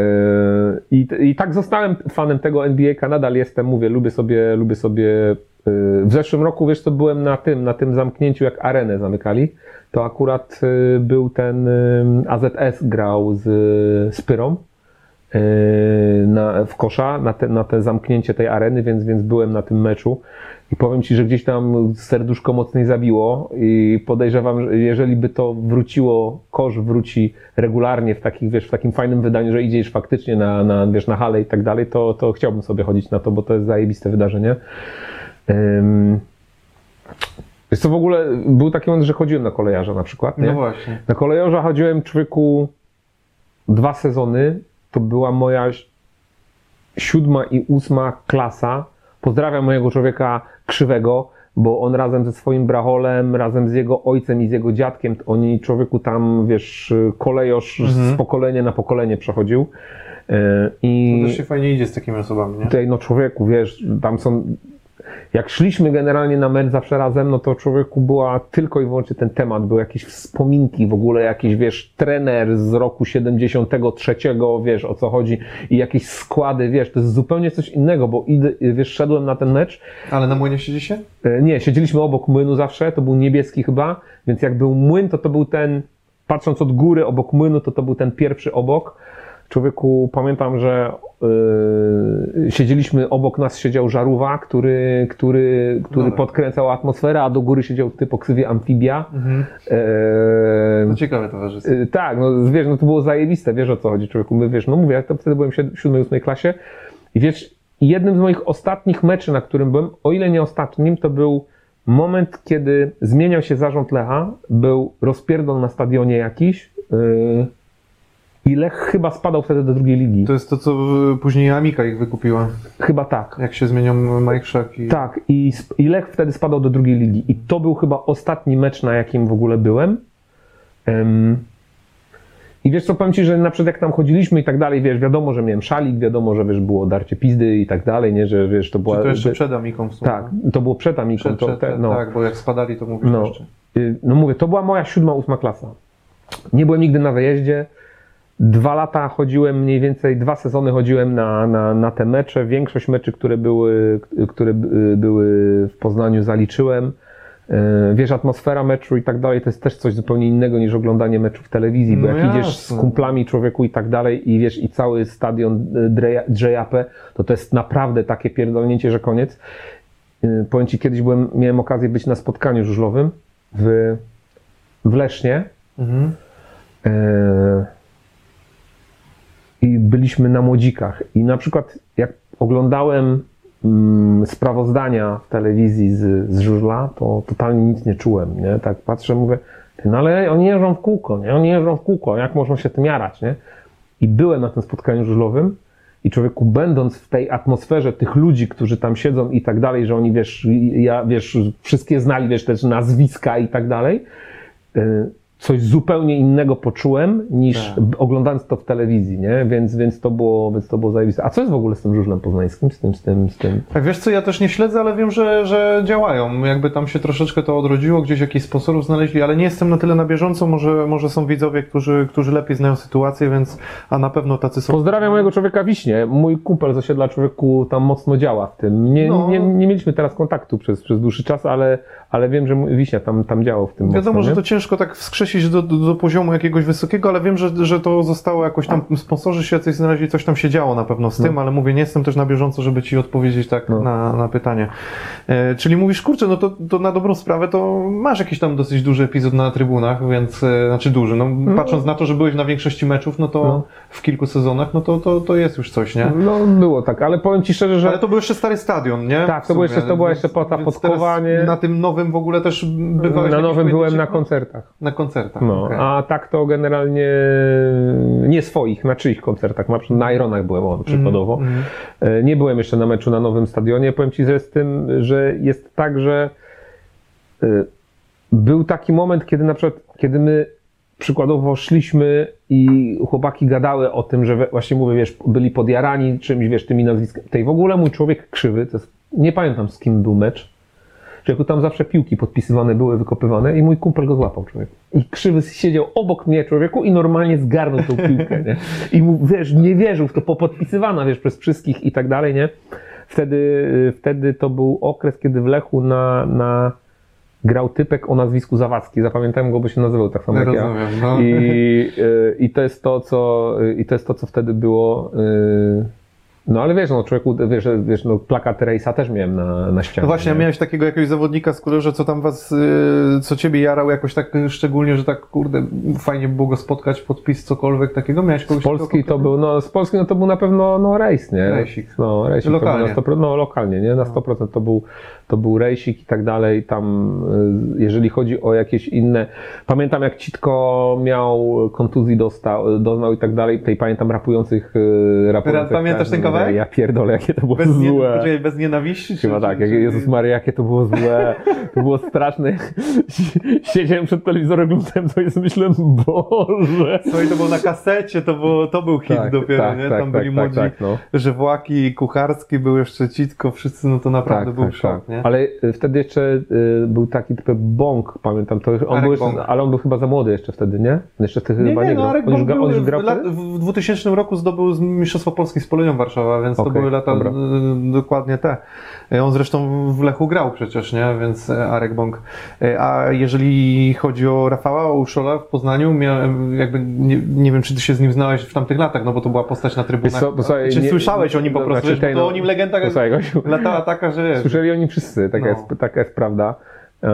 S2: I, I tak zostałem fanem tego NBA, nadal jestem, mówię, lubię sobie, lubię sobie. yy, W zeszłym roku, wiesz co, byłem na tym, na tym zamknięciu, jak arenę zamykali. To akurat yy, był ten AZS grał z, z Pyrą na, w kosza na te, na te zamknięcie tej areny, więc, więc byłem na tym meczu. I powiem Ci, że gdzieś tam serduszko mocniej zabiło i podejrzewam, że jeżeli by to wróciło, kosz wróci regularnie w takich, wiesz, w takim fajnym wydaniu, że idziesz faktycznie na, na, wiesz, na halę i tak dalej, to, to chciałbym sobie chodzić na to, bo to jest zajebiste wydarzenie. Ym... Wiesz co, w ogóle był taki moment, że chodziłem na kolejarza na przykład, nie?
S1: No właśnie.
S2: Na kolejorza chodziłem człowieku dwa sezony. To była moja si- siódma i ósma klasa. Pozdrawiam mojego człowieka krzywego, bo on razem ze swoim bracholem, razem z jego ojcem i z jego dziadkiem, oni człowieku tam, wiesz, kolejosz z pokolenia na pokolenie przechodził. Yy, I
S1: To też się fajnie idzie z takimi osobami, nie?
S2: tutaj, no człowieku, wiesz, tam są. Jak szliśmy generalnie na mecz zawsze razem, no to człowieku była tylko i wyłącznie ten temat, były jakieś wspominki, w ogóle jakiś, wiesz, trener z roku 73, wiesz, o co chodzi i jakieś składy, wiesz, to jest zupełnie coś innego, bo idę, wiesz, szedłem na ten mecz,
S1: Ale na młynie siedzi się?
S2: E, Nie, siedzieliśmy obok młynu zawsze, to był niebieski chyba, więc jak był młyn, to to był ten, patrząc od góry obok młynu, to to był ten pierwszy obok. Człowieku, pamiętam, że yy, siedzieliśmy, obok nas siedział żarówa, który, który, który
S1: Dobra.
S2: podkręcał atmosferę, a do góry siedział typ o ksywie amfibia. Yy,
S1: To ciekawe towarzystwo.
S2: Y, Tak, no wiesz, no to było zajebiste, wiesz o co chodzi człowieku. My wiesz, no mówię, ja to wtedy byłem w siód- siódmej, ósmej klasie i wiesz, jednym z moich ostatnich meczy, na którym byłem, o ile nie ostatnim, to był moment, kiedy zmieniał się zarząd Lecha, był rozpierdol na stadionie jakiś yy, i Lech chyba spadał wtedy do drugiej ligi.
S1: To jest to, co później Amika ich wykupiła.
S2: Chyba tak.
S1: Jak się zmienią Mike Szak i...
S2: Tak, i, i Lech wtedy spadał do drugiej ligi. I to był chyba ostatni mecz, na jakim w ogóle byłem. Em, I wiesz co, powiem Ci, że na przykład jak tam chodziliśmy i tak dalej, wiesz, wiadomo, że miałem szalik, wiadomo, że wiesz, było darcie pizdy i tak dalej, nie, że wiesz, to była...
S1: Czy to jeszcze przed Amiką w sumie?
S2: tak, to było przed Amiką.
S1: Przed,
S2: to,
S1: przed,
S2: te, no.
S1: Tak, bo jak spadali, to mówisz
S2: No.
S1: jeszcze.
S2: Y, No mówię, to była moja siódma, ósma klasa. Nie byłem nigdy na wyjeździe. Dwa lata chodziłem, mniej więcej dwa sezony chodziłem na, na, na te mecze. Większość meczy, które były, które były w Poznaniu, zaliczyłem. Y, Wiesz, atmosfera meczu i tak dalej to jest też coś zupełnie innego niż oglądanie meczu w telewizji, bo
S1: No
S2: jak idziesz z kumplami człowieku i tak dalej i wiesz, i cały stadion dreja- drzejape, to to jest naprawdę takie pierdolnięcie, że koniec. Y, Powiem Ci, kiedyś byłem, miałem okazję być na spotkaniu żużlowym w, w Lesznie.
S1: Mhm.
S2: E, I byliśmy na młodzikach. I na przykład, jak oglądałem mm, sprawozdania w telewizji z, z żużla, to totalnie nic nie czułem. Nie? Tak patrzę, mówię, no ale oni jeżdżą w kółko, nie? Oni jeżdżą w kółko, jak można się tym jarać, nie? I byłem na tym spotkaniu żużlowym i człowieku, będąc w tej atmosferze tych ludzi, którzy tam siedzą i tak dalej, że oni, wiesz, ja, wiesz, wszystkie znali, wiesz, też nazwiska i tak dalej, y, coś zupełnie innego poczułem niż
S1: Tak.
S2: oglądając to w telewizji, nie? Więc, więc to było, więc to było zajebiste. A co jest w ogóle z tym żużlem poznańskim? Z tym, z tym, z tym?
S1: Tak, wiesz co, ja też nie śledzę, ale wiem, że, że działają. Jakby tam się troszeczkę to odrodziło, gdzieś jakichś sponsorów znaleźli, ale nie jestem na tyle na bieżąco, może, może są widzowie, którzy, którzy lepiej znają sytuację, więc, a na pewno tacy są.
S2: Pozdrawiam mojego człowieka Wiśnie. Mój kumpel z osiedla człowieku tam mocno działa w tym. Nie,
S1: No.
S2: nie, nie mieliśmy teraz kontaktu przez, przez dłuższy czas, ale, ale wiem, że Wiśnia tam, tam działał w tym
S1: Wiadomo,
S2: mocno,
S1: że
S2: nie?
S1: to ciężko tak wskrzesić do, do, do poziomu jakiegoś wysokiego, ale wiem, że, że to zostało jakoś tam, sponsorzy się jacyś znaleźli, coś tam się działo na pewno z tym, ale mówię, nie jestem też na bieżąco, żeby ci odpowiedzieć tak
S2: No.
S1: na, na pytanie. E, czyli mówisz, kurczę, no to, to na dobrą sprawę to masz jakiś tam dosyć duży epizod na trybunach, więc, e, znaczy duży, no, patrząc na to, że byłeś na większości meczów, no to
S2: No.
S1: w kilku sezonach, no to, to, to jest już coś, nie?
S2: No było tak, ale powiem Ci szczerze, że
S1: Ale to był jeszcze stary stadion, nie?
S2: Tak, to było jeszcze- to była jeszcze pota
S1: więc
S2: podkowanie.
S1: teraz Na tym nowym w ogóle też bywałeś
S2: na nowym byłem na koncertach.
S1: Na koncertach.
S2: No,
S1: okej.
S2: a tak to generalnie nie swoich, na czyich koncertach. Na Ironach byłem, on przykładowo.
S1: Mhm.
S2: E, Nie byłem jeszcze na meczu na nowym stadionie. Powiem Ci, że z tym, że jest tak, że e, był taki moment, kiedy na przykład, kiedy my przykładowo szliśmy i chłopaki gadały o tym, że właśnie mówię, wiesz, byli podjarani czymś, wiesz, tymi nazwiskami. Tej w ogóle mój człowiek krzywy, to jest, nie pamiętam z kim był mecz, Człowieku, tam zawsze piłki podpisywane były, wykopywane i mój kumpel go złapał, człowiek. I krzywy siedział obok mnie, człowieku, i normalnie zgarnął tą piłkę, nie? I mu, wiesz, nie wierzył w to, popodpisywana, wiesz, przez wszystkich i tak dalej, nie? Wtedy, y, wtedy to był okres, kiedy w Lechu na, na grał typek o nazwisku Zawadzki. Zapamiętałem go, bo się nazywał tak samo jak ja.
S1: Rozumiem, no.
S2: I, y, I to jest to, co, y, i to jest to, co wtedy było. y, No ale wiesz, no człowieku, wiesz, wiesz no, plakat Rejsa też miałem na, na ścianie.
S1: No właśnie,
S2: nie?
S1: miałeś takiego jakiegoś zawodnika z kolorze, co tam was, y, co ciebie jarał jakoś tak szczególnie, że tak kurde, fajnie by było go spotkać, podpis, cokolwiek takiego? Miałeś kogoś
S2: Z Polski to był, no z Polski no to był na pewno no rejs, nie?
S1: Rejsik.
S2: No, rejsik
S1: Lokalnie.
S2: To był na 100%, no lokalnie, nie? Na 100% to był, to był rejsik i tak dalej. Tam, y, jeżeli chodzi o jakieś inne, pamiętam jak Citko miał kontuzji dostał, doznał i tak dalej, tej pamiętam rapujących y, rapujących.
S1: Pamiętasz ten kawałek?
S2: Ja pierdolę, jakie to było
S1: Bez, nie,
S2: złe.
S1: poczekaj, bez nienawiści?
S2: Chyba
S1: czy-
S2: tak,
S1: czy-
S2: Jezus Maria, jakie to było złe, to było straszne. <laughs> Siedziałem przed telewizorem, oglądałem to i myślałem, Boże.
S1: Słuchaj, to było na kasecie, to, było, to był hit dopiero, nie? Tam byli młodzi,
S2: tak, no.
S1: żywłaki, kucharski, był jeszcze Citko, wszyscy, no to naprawdę
S2: Tak,
S1: był
S2: tak,
S1: szok,
S2: tak.
S1: nie?
S2: Ale y, wtedy jeszcze y, był taki typ Bąk, pamiętam, to on był jeszcze, ale on był chyba za młody jeszcze wtedy, nie? Jeszcze wtedy
S1: Nie,
S2: chyba
S1: nie,
S2: nie
S1: no
S2: grał. On, już, on już grał
S1: w, w 2000 roku zdobył Mistrzostwo Polski z Polonią Warszawa, więc to
S2: Okej,
S1: były lata
S2: dobra.
S1: y, dokładnie te. On zresztą w Lechu grał przecież, nie? Więc y, Arek Bąk. Y, A jeżeli chodzi o Rafała, Uszola w Poznaniu, miałem, jakby nie, nie wiem, czy ty się z nim znałeś w tamtych latach, no bo to była postać na trybunach.
S2: Co, posłuchaj,
S1: czy
S2: nie-
S1: słyszałeś o nim po
S2: no,
S1: prostu,
S2: znaczy
S1: bo to
S2: no,
S1: o nim legenda
S2: Posłuchaj,
S1: latała taka, że wiesz.
S2: Słyszeli o nim wszyscy, taka,
S1: No.
S2: jest, taka jest prawda. Eee,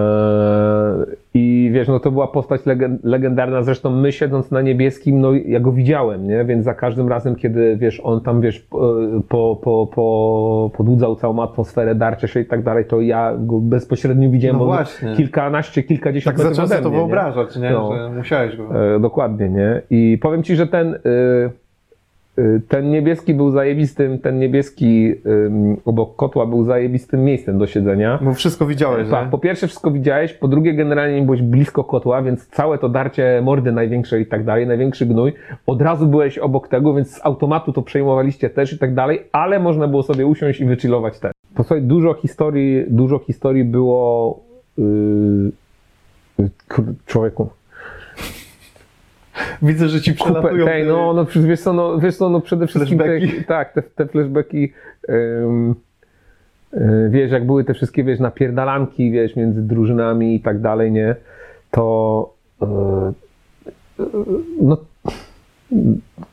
S2: I wiesz, no to była postać legen- legendarna, zresztą my siedząc na niebieskim, no ja go widziałem, nie? Więc za każdym razem, kiedy wiesz, on tam wiesz, po, po, po, po, podłudzał całą atmosferę, darcie się i tak dalej, to ja go bezpośrednio widziałem,
S1: No właśnie.
S2: kilkanaście, kilkadziesiąt
S1: Tak
S2: metrów ode
S1: to
S2: mnie, nie?
S1: wyobrażać, nie?
S2: No.
S1: Że musiałeś go.
S2: E, dokładnie, nie? I powiem ci, że ten, y, ten niebieski był zajebistym, ten niebieski obok kotła był zajebistym miejscem do siedzenia.
S1: Bo wszystko widziałeś,
S2: Tak,
S1: nie?
S2: po pierwsze wszystko widziałeś, po drugie generalnie nie byłeś blisko kotła, więc całe to darcie mordy największe i tak dalej, największy gnój, od razu byłeś obok tego, więc z automatu to przejmowaliście też i tak dalej, ale można było sobie usiąść i wychillować też. Posłuchaj, dużo historii, dużo historii było yy, człowieku.
S1: Widzę, że ci
S2: Kupę,
S1: przelatują.
S2: tej,
S1: te-
S2: no, no, przecież wiesz co, no, wiesz co, no przede wszystkim te, tak, te, te flashbacki, y, wiesz, jak były te wszystkie, wiesz, napierdalanki, wiesz, między drużynami i tak dalej, nie, to y, no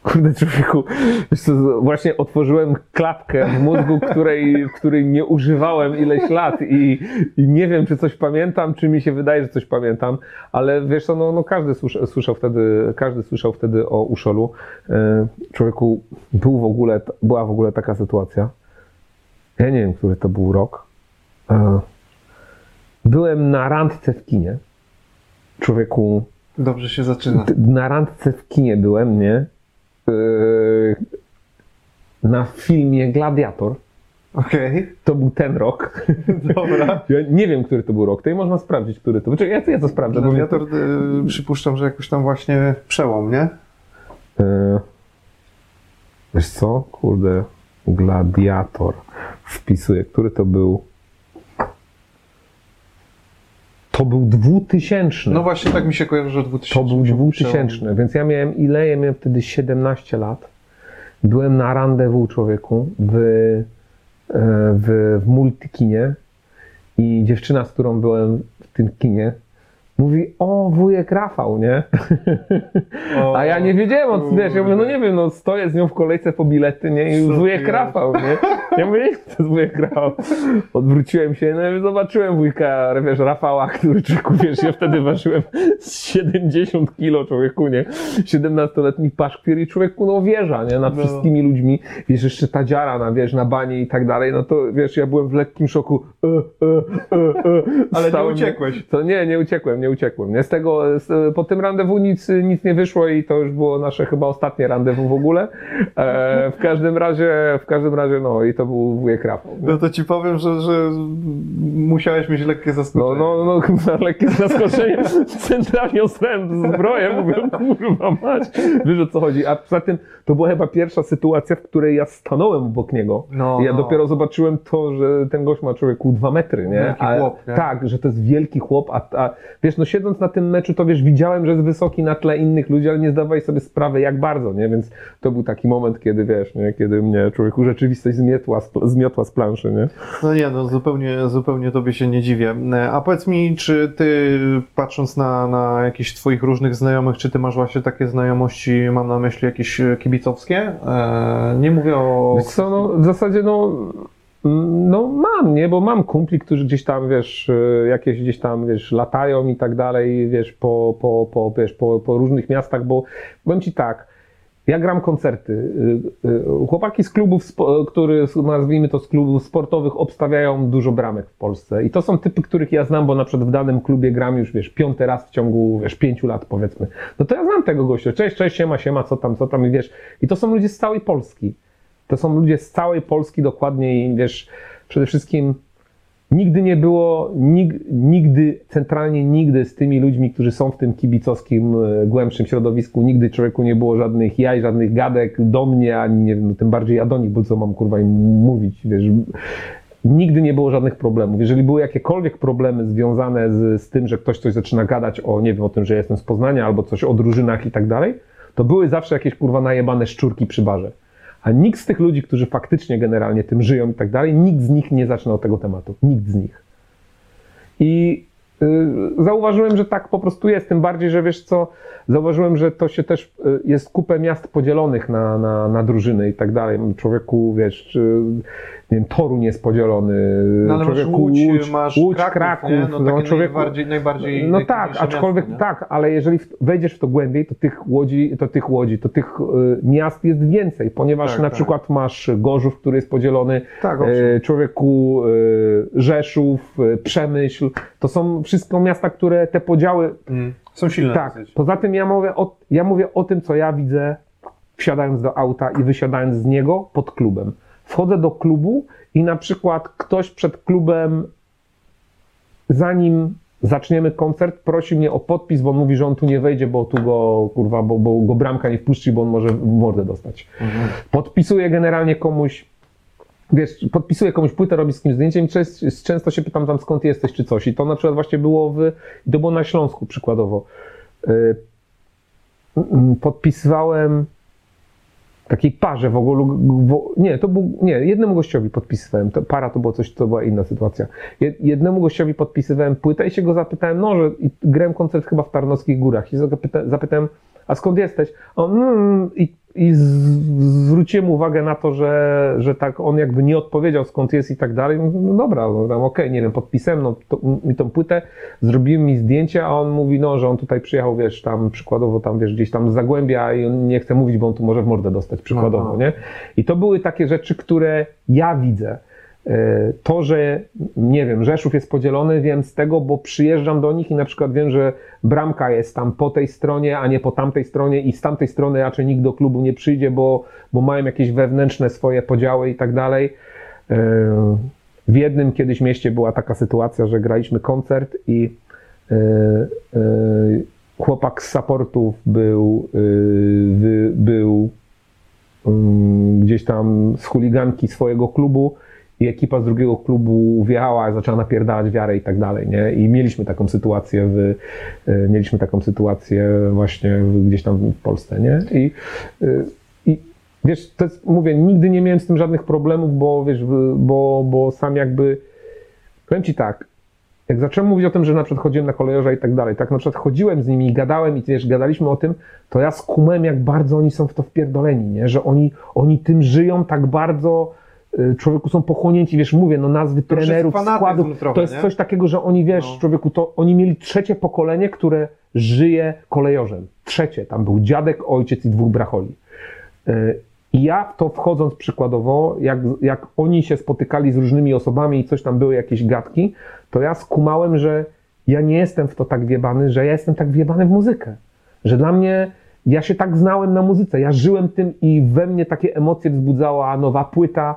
S2: Kurde człowieku, właśnie otworzyłem klapkę w mózgu, której, której nie używałem ileś lat i, i nie wiem, czy coś pamiętam, czy mi się wydaje, że coś pamiętam, ale wiesz co, no, no każdy słyszał, słyszał wtedy, każdy słyszał wtedy o Uszolu. E, Człowieku, był w ogóle, była w ogóle taka sytuacja. Ja nie wiem, który to był rok. E, Byłem na randce w kinie. Człowieku,
S1: Dobrze się zaczyna.
S2: Na randce w kinie byłem, nie? Yy, na filmie Gladiator.
S1: Okej,
S2: To był ten rok. <laughs>
S1: dobra.
S2: Ja nie wiem, który to był rok. Tutaj można sprawdzić, który to był. Czekaj, ja to, ja to sprawdzę. bo mnie-
S1: Gladiator, y, przypuszczam, że jakoś tam właśnie przełom, nie?
S2: E, Wiesz co? Kurde. Gladiator. Wpisuję. Który to był? To był 2000.
S1: No właśnie tak mi się kojarzy, że
S2: To
S1: 2000.
S2: był
S1: przełom.
S2: 2000, więc ja miałem ile? Ja miałem wtedy 17 lat. Byłem na randewu człowieku w, e, w, w multikinie i dziewczyna, z którą byłem w tym kinie, mówi, o wujek Rafał, nie?
S1: O,
S2: A ja nie wiedziałem, o co wiesz, ja mówię, no nie wiem, no stoję z nią w kolejce po bilety, nie? I wujek Rafał, nie? Ja mówię, nie, jest wujek Rafał. Odwróciłem się, no i zobaczyłem wujka, wiesz, Rafała, który, człowieku, wiesz, ja wtedy ważyłem z 70 kilo, człowieku, nie? 17-letni paszkwir i człowieku, no wieża, nie? Nad
S1: No.
S2: wszystkimi ludźmi. Wiesz, jeszcze ta dziara na, wiesz, na banie i tak dalej, no to, wiesz, ja byłem w lekkim szoku. E, e, e, e.
S1: Ale nie uciekłeś.
S2: to nie, nie uciekłem, nie uciekłem. Nie, z tego, z, po tym randewu nic, nic nie wyszło i to już było nasze chyba ostatnie randewu w ogóle. E, w każdym razie, w każdym razie, no i to był wujek Rafał.
S1: No to ci powiem, że, że musiałeś mieć lekkie
S2: No,
S1: zaskoczenie.
S2: no, no, <laughs> na lekkie zaskoczenie <laughs> centralnie ostrałem zbroję, mówię, kurwa mać, wiesz o co chodzi. A poza tym, to była chyba pierwsza sytuacja, w której ja stanąłem obok niego.
S1: No,
S2: I ja
S1: no.
S2: dopiero zobaczyłem to, że ten gość ma człowieku dwa metry, nie?
S1: Wielki
S2: A-
S1: chłop, nie?
S2: Tak, że to jest wielki chłop, a, a wiesz, no siedząc na tym meczu, to wiesz, widziałem, że jest wysoki na tle innych ludzi, ale nie zdawaj sobie sprawy, jak bardzo, nie? Więc to był taki moment, kiedy wiesz, nie? Kiedy mnie człowieku rzeczywistość zmiotła, z- zmiotła z planszy, nie?
S1: No nie, no zupełnie, zupełnie tobie się nie dziwię. E, A powiedz mi, czy ty, patrząc na, na jakichś twoich różnych znajomych, czy ty masz właśnie takie znajomości, mam na myśli jakieś e, kibicowskie? E, nie mówię o...
S2: Wiesz co, no, w zasadzie no, no mam, nie, bo mam kumpli, którzy gdzieś tam, wiesz, jakieś gdzieś tam, wiesz, latają i tak dalej, wiesz, po, po, po, wiesz, po, po różnych miastach, bo powiem Ci tak, ja gram koncerty. Y, y, Chłopaki z klubów, który, nazwijmy to z klubów sportowych, obstawiają dużo bramek w Polsce. I to są typy, których ja znam, bo na przykład w danym klubie gram już, wiesz, piąty raz w ciągu, wiesz, pięciu lat powiedzmy. No to ja znam tego gościa. Cześć, cześć, siema, siema, co tam, co tam i wiesz. I to są ludzie z całej Polski. To są ludzie z całej Polski dokładnie i wiesz, przede wszystkim nigdy nie było, nig, nigdy, centralnie nigdy z tymi ludźmi, którzy są w tym kibicowskim, e, głębszym środowisku, nigdy człowieku nie było żadnych jaj, żadnych gadek do mnie, ani nie wiem, no, tym bardziej ja do nich, bo co mam kurwa im mówić, wiesz. Nigdy nie było żadnych problemów. Jeżeli były jakiekolwiek problemy związane z, z tym, że ktoś coś zaczyna gadać o, nie wiem, o tym, że jestem z Poznania albo coś o drużynach i tak dalej, to były zawsze jakieś kurwa najebane szczurki przy barze. A nikt z tych ludzi, którzy faktycznie generalnie tym żyją i tak dalej, nikt z nich nie zaczyna od tego tematu. Nikt z nich. I zauważyłem, że tak po prostu jest. Tym bardziej, że wiesz co, zauważyłem, że to się też y, jest kupę miast podzielonych na, na, na drużyny i tak dalej. Człowieku, wiesz, czy, nie wiem, Toruń jest podzielony.
S1: No ale masz
S2: człowieku,
S1: Łódź, masz
S2: Łódź,
S1: Kraków,
S2: Kraków.
S1: No,
S2: człowieku,
S1: najbardziej, najbardziej
S2: no tak, aczkolwiek
S1: miasto,
S2: tak, ale jeżeli wejdziesz w to głębiej, to tych łodzi, to tych łodzi, to tych y, miast jest więcej, ponieważ
S1: Tak,
S2: na
S1: tak.
S2: przykład masz Gorzów, który jest podzielony,
S1: Tak,
S2: e, człowieku y, Rzeszów, y, Przemyśl, to są wszystko miasta, które te podziały,
S1: Mm. Są silne
S2: tak,
S1: dosyć.
S2: poza tym ja mówię, o, ja mówię o tym, co ja widzę wsiadając do auta i wysiadając z niego pod klubem. Wchodzę do klubu i na przykład ktoś przed klubem, zanim zaczniemy koncert, prosi mnie o podpis, bo on mówi, że on tu nie wejdzie, bo tu go, kurwa, bo, bo go bramka nie wpuści, bo on może mordę dostać.
S1: Mhm.
S2: Podpisuję generalnie komuś, wiesz, podpisuję komuś płytę, robię z kimś zdjęciem i często, się pytam tam skąd jesteś czy coś. I to na przykład właśnie było w, to było na Śląsku przykładowo. Y, mm, Podpisywałem takiej parze w ogóle, nie, to był, nie, jednemu gościowi podpisywałem, to, para to było coś, to była inna sytuacja. Je- Jednemu gościowi podpisywałem płytę i się go zapytałem, no, że grałem koncert chyba w Tarnowskich Górach i zapyta, zapytałem, a skąd jesteś? On, mm, i, i zwróciłem uwagę na to, że, że tak on jakby nie odpowiedział skąd jest i tak dalej. Mówię, No dobra, no tam okej, nie wiem, podpisałem no, to, mi tą płytę, zrobiłem mi zdjęcie, a on mówi, no, że on tutaj przyjechał, wiesz, tam przykładowo tam, wiesz, gdzieś tam z Zagłębia i on nie chce mówić, bo on tu może w mordę dostać, przykładowo,
S1: Aha.
S2: nie? I to były takie rzeczy, które ja widzę. E, To, że nie wiem, Rzeszów jest podzielony, wiem z tego, bo przyjeżdżam do nich i na przykład wiem, że bramka jest tam po tej stronie, a nie po tamtej stronie i z tamtej strony raczej nikt do klubu nie przyjdzie, bo, bo mają jakieś wewnętrzne swoje podziały i tak dalej. w jednym kiedyś mieście była taka sytuacja, że graliśmy koncert i chłopak z supportów był, był mm, gdzieś tam z chuliganki swojego klubu i ekipa z drugiego klubu wjechała, zaczęła napierdalać wiarę i tak dalej, nie? I mieliśmy taką sytuację w, e, mieliśmy taką sytuację właśnie gdzieś tam w Polsce, nie? I, e, i wiesz, to jest, mówię, nigdy nie miałem z tym żadnych problemów, bo wiesz, bo, bo sam jakby, powiem Ci tak, jak zacząłem mówić o tym, że na przykład chodziłem na kolejorza i tak dalej, tak na przykład chodziłem z nimi i gadałem i wiesz, gadaliśmy o tym, to ja skumałem, jak bardzo oni są w to wpierdoleni, nie? Że oni, oni tym żyją tak bardzo, człowieku są pochłonięci, wiesz, mówię, no nazwy to trenerów, składów, trochę, to jest nie? coś takiego, że oni, wiesz, no. człowieku, to oni mieli trzecie pokolenie, które żyje kolejorzem. Trzecie, tam był dziadek, ojciec i dwóch bracholi. Y, I ja w to wchodząc przykładowo, jak, jak oni się spotykali z różnymi osobami i coś tam były jakieś gadki, to ja skumałem, że ja nie jestem w to tak wiebany, że ja jestem tak wiebany w muzykę. Że dla mnie, ja się tak znałem na muzyce, ja żyłem tym i we mnie takie emocje wzbudzała nowa płyta,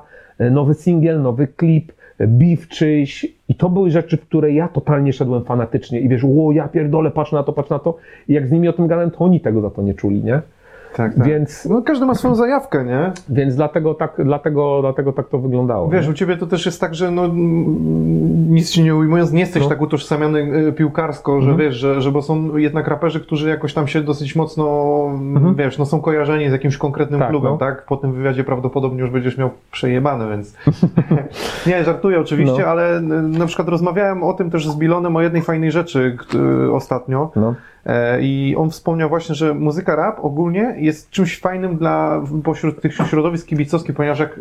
S2: nowy singiel, nowy klip, e, beef czyjś. I to były rzeczy, w które ja totalnie szedłem fanatycznie. I wiesz, ło, ja pierdolę, patrz na to, patrz na to. I jak z nimi o tym gadałem, to oni tego za to nie czuli, nie?
S1: Tak, tak. Więc, no, każdy ma swoją zajawkę, nie?
S2: Więc dlatego tak, dlatego, dlatego tak to wyglądało.
S1: Wiesz, nie? u ciebie to też jest tak, że no, nic ci nie ujmując, nie jesteś no. tak utożsamiany e, piłkarsko, że mhm. wiesz, że, że bo są jednak raperzy, którzy jakoś tam się dosyć mocno, mhm. wiesz, no są kojarzeni z jakimś konkretnym tak, klubem, no. tak? Po tym wywiadzie prawdopodobnie już będziesz miał przejebane, więc <laughs> nie, żartuję oczywiście, no. ale na przykład rozmawiałem o tym też z Bilonem o jednej fajnej rzeczy ostatnio. No I on wspomniał właśnie, że muzyka rap ogólnie jest czymś fajnym dla pośród tych środowisk kibicowskich, ponieważ jak e,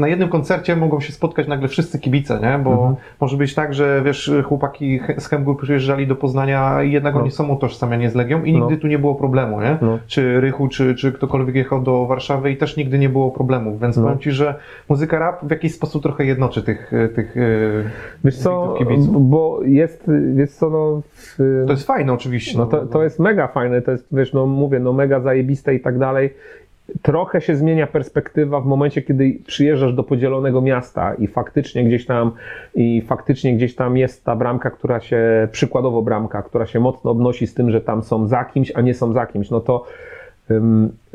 S1: na jednym koncercie mogą się spotkać nagle wszyscy kibice, nie? Bo mhm. może być tak, że wiesz, chłopaki z Chemgu przyjeżdżali do Poznania i jednak no. oni są utożsamiani z Legią i nigdy no. tu nie było problemu, nie? No. Czy Rychu, czy, czy ktokolwiek jechał do Warszawy i też nigdy nie było problemów, więc no. powiem Ci, że muzyka rap w jakiś sposób trochę jednoczy tych, tych
S2: wiesz co, kibiców. bo jest, wiesz co, no...
S1: W... To jest fajne oczywiście,
S2: no to, to jest mega fajne, to jest, wiesz, no mówię, no mega zajebiste i tak dalej. Trochę się zmienia perspektywa w momencie, kiedy przyjeżdżasz do podzielonego miasta i faktycznie gdzieś tam, i faktycznie gdzieś tam jest ta bramka, która się, przykładowo bramka, która się mocno obnosi z tym, że tam są za kimś, a nie są za kimś, no to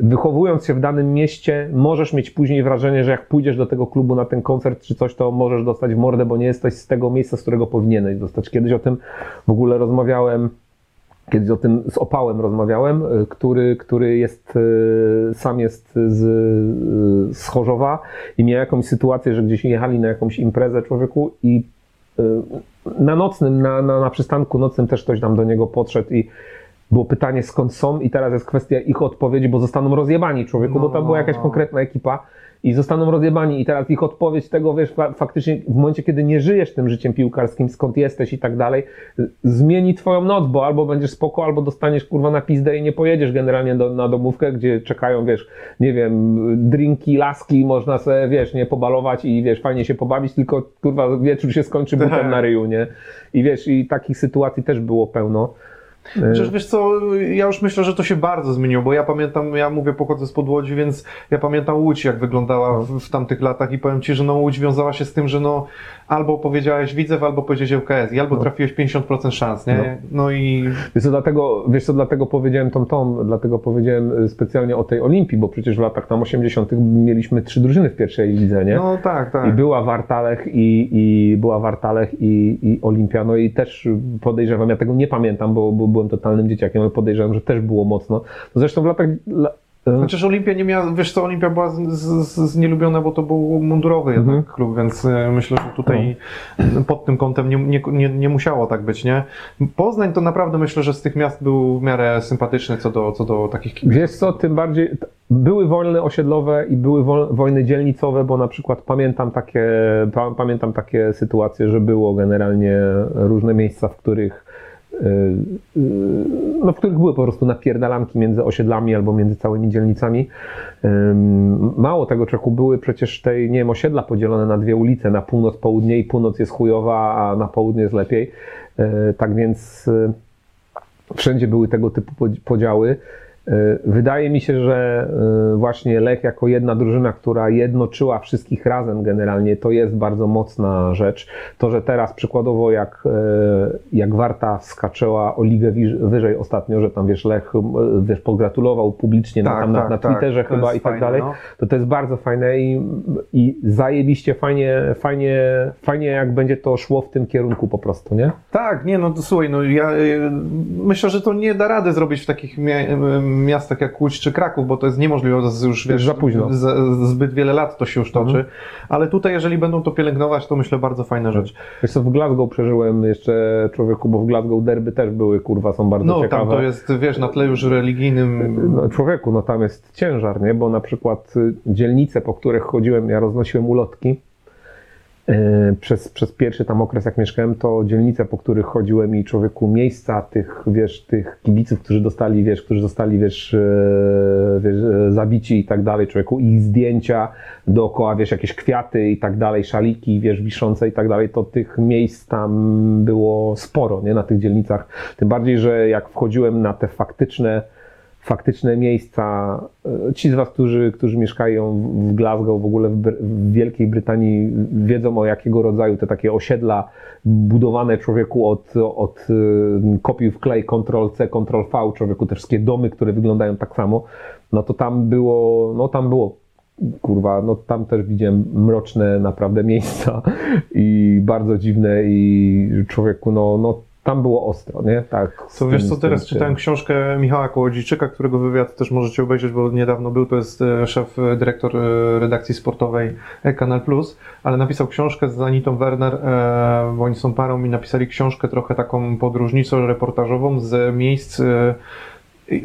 S2: wychowując się w danym mieście, możesz mieć później wrażenie, że jak pójdziesz do tego klubu na ten koncert czy coś, to możesz dostać w mordę, bo nie jesteś z tego miejsca, z którego powinieneś dostać. Kiedyś o tym w ogóle rozmawiałem Kiedyś o tym z Opałem rozmawiałem, y, który, który jest, y, sam jest z, y, z Chorzowa i miał jakąś sytuację, że gdzieś jechali na jakąś imprezę człowieku i na nocnym, na, na, na przystanku nocnym też ktoś tam do niego podszedł i było pytanie skąd są i teraz jest kwestia ich odpowiedzi, bo zostaną rozjebani człowieku, no, bo to była jakaś no. konkretna ekipa i zostaną rozjebani. I teraz ich odpowiedź tego, wiesz, faktycznie w momencie, kiedy nie żyjesz tym życiem piłkarskim, skąd jesteś i tak dalej, zmieni twoją noc, bo albo będziesz spoko, albo dostaniesz kurwa na pizdę i nie pojedziesz generalnie do, na domówkę, gdzie czekają, wiesz, nie wiem, drinki, laski, można sobie, wiesz, nie pobalować i wiesz, fajnie się pobawić, tylko kurwa wieczór się skończy butem na ryju, nie? I wiesz, i takich sytuacji też było pełno.
S1: Przecież wiesz co, ja już myślę, że to się bardzo zmieniło, bo ja pamiętam, ja mówię, pochodzę z Podłodzi, więc ja pamiętam Łódź, jak wyglądała w, w tamtych latach i powiem Ci, że no Łódź wiązała się z tym, że no albo powiedziałeś Widzew, albo powiedziałeś ŁKS i albo no. trafiłeś 50% szans, nie? No, no i...
S2: Wiesz co, dlatego, wiesz co, dlatego powiedziałem tą tą, dlatego powiedziałem y, specjalnie o tej Olimpii, bo przecież w latach tam 80 mieliśmy trzy drużyny w pierwszej lidze, nie?
S1: No tak, tak.
S2: I była Wartalech i, i była Wartalech i, i Olimpia, no i też podejrzewam, ja tego nie pamiętam, bo, bo byłem totalnym dzieciakiem, ale podejrzewam, że też było mocno. No zresztą w latach
S1: Chociaż Olimpia nie miała, wiesz co, Olimpia była z, z, z nielubiona, bo to był mundurowy jednak mhm. klub, więc e, myślę, że tutaj no. pod tym kątem nie, nie, nie, nie, musiało tak być, nie? Poznań to naprawdę myślę, że z tych miast był w miarę sympatyczny co do, co do takich
S2: kibiców. Wiesz co, tym bardziej, były wojny osiedlowe i były wojny dzielnicowe, bo na przykład pamiętam takie, pamiętam takie sytuacje, że było generalnie różne miejsca, w których no, w których były po prostu napierdalanki między osiedlami albo między całymi dzielnicami. Mało tego, Czechu były przecież tej, nie wiem, osiedla podzielone na dwie ulice, na północ, południe i północ jest chujowa, a na południe jest lepiej. Y, tak więc wszędzie były tego typu podziały. Y, Wydaje mi się, że y, właśnie Lech jako jedna drużyna, która jednoczyła wszystkich razem generalnie, to jest bardzo mocna rzecz. To, że teraz przykładowo jak, y, jak Warta skaczęła o ligę wyżej ostatnio, że tam wiesz Lech wiesz, pogratulował publicznie na,
S1: Tak,
S2: tam, na,
S1: tak,
S2: na
S1: tak.
S2: Twitterze
S1: To
S2: chyba i tak
S1: fajne,
S2: dalej,
S1: no.
S2: to to jest bardzo fajne i, i zajebiście fajnie, fajnie, fajnie jak będzie to szło w tym kierunku po prostu, nie?
S1: Tak, nie, no to słuchaj, no ja myślę, że to nie da rady zrobić w takich mia- miastach jak Łódź czy Kraków, bo to jest niemożliwe, to jest już wiesz,
S2: za późno.
S1: z- zbyt wiele lat to się już toczy,
S2: Mhm.
S1: ale tutaj jeżeli będą to pielęgnować, to myślę bardzo fajna rzecz.
S2: Wiesz co, w Glasgow przeżyłem jeszcze człowieku, bo w Glasgow derby też były, kurwa, są bardzo
S1: No
S2: ciekawe.
S1: tam to jest, wiesz, na tle już religijnym,
S2: No, człowieku, no tam jest ciężar, nie? Bo na przykład y, dzielnice, po których chodziłem, ja roznosiłem ulotki. Y, Przez, przez pierwszy tam okres, jak mieszkałem, to dzielnice, po których chodziłem i człowieku miejsca tych, wiesz, tych kibiców, którzy dostali, wiesz, którzy zostali, wiesz, e, wiesz e, zabici i tak dalej, człowieku, ich zdjęcia dookoła, wiesz, jakieś kwiaty i tak dalej, szaliki, wiesz, wiszące i tak dalej, to tych miejsc tam było sporo, nie, na tych dzielnicach. Tym bardziej, że jak wchodziłem na te faktyczne faktyczne miejsca. e, Ci z Was, którzy, którzy mieszkają w- Glasgow, w ogóle w, w Wielkiej Brytanii, wiedzą o jakiego rodzaju te takie osiedla budowane człowieku od, od y, kopiuj w klej Ctrl-C, Ctrl-V, człowieku te wszystkie domy, które wyglądają tak samo, no to tam było, no tam było kurwa, no tam też widziałem mroczne naprawdę <laughs> miejsca i bardzo dziwne i człowieku, no, no tam było ostro, nie? Tak.
S1: To wiesz co, teraz czytałem książkę Michała Kołodziejczyka, którego wywiad też możecie obejrzeć, bo niedawno był, to jest e, szef, e, dyrektor e, redakcji sportowej Kanal Plus, ale napisał książkę z Anitą Werner, bo oni są parą i napisali książkę trochę taką podróżnicą, reportażową z miejsc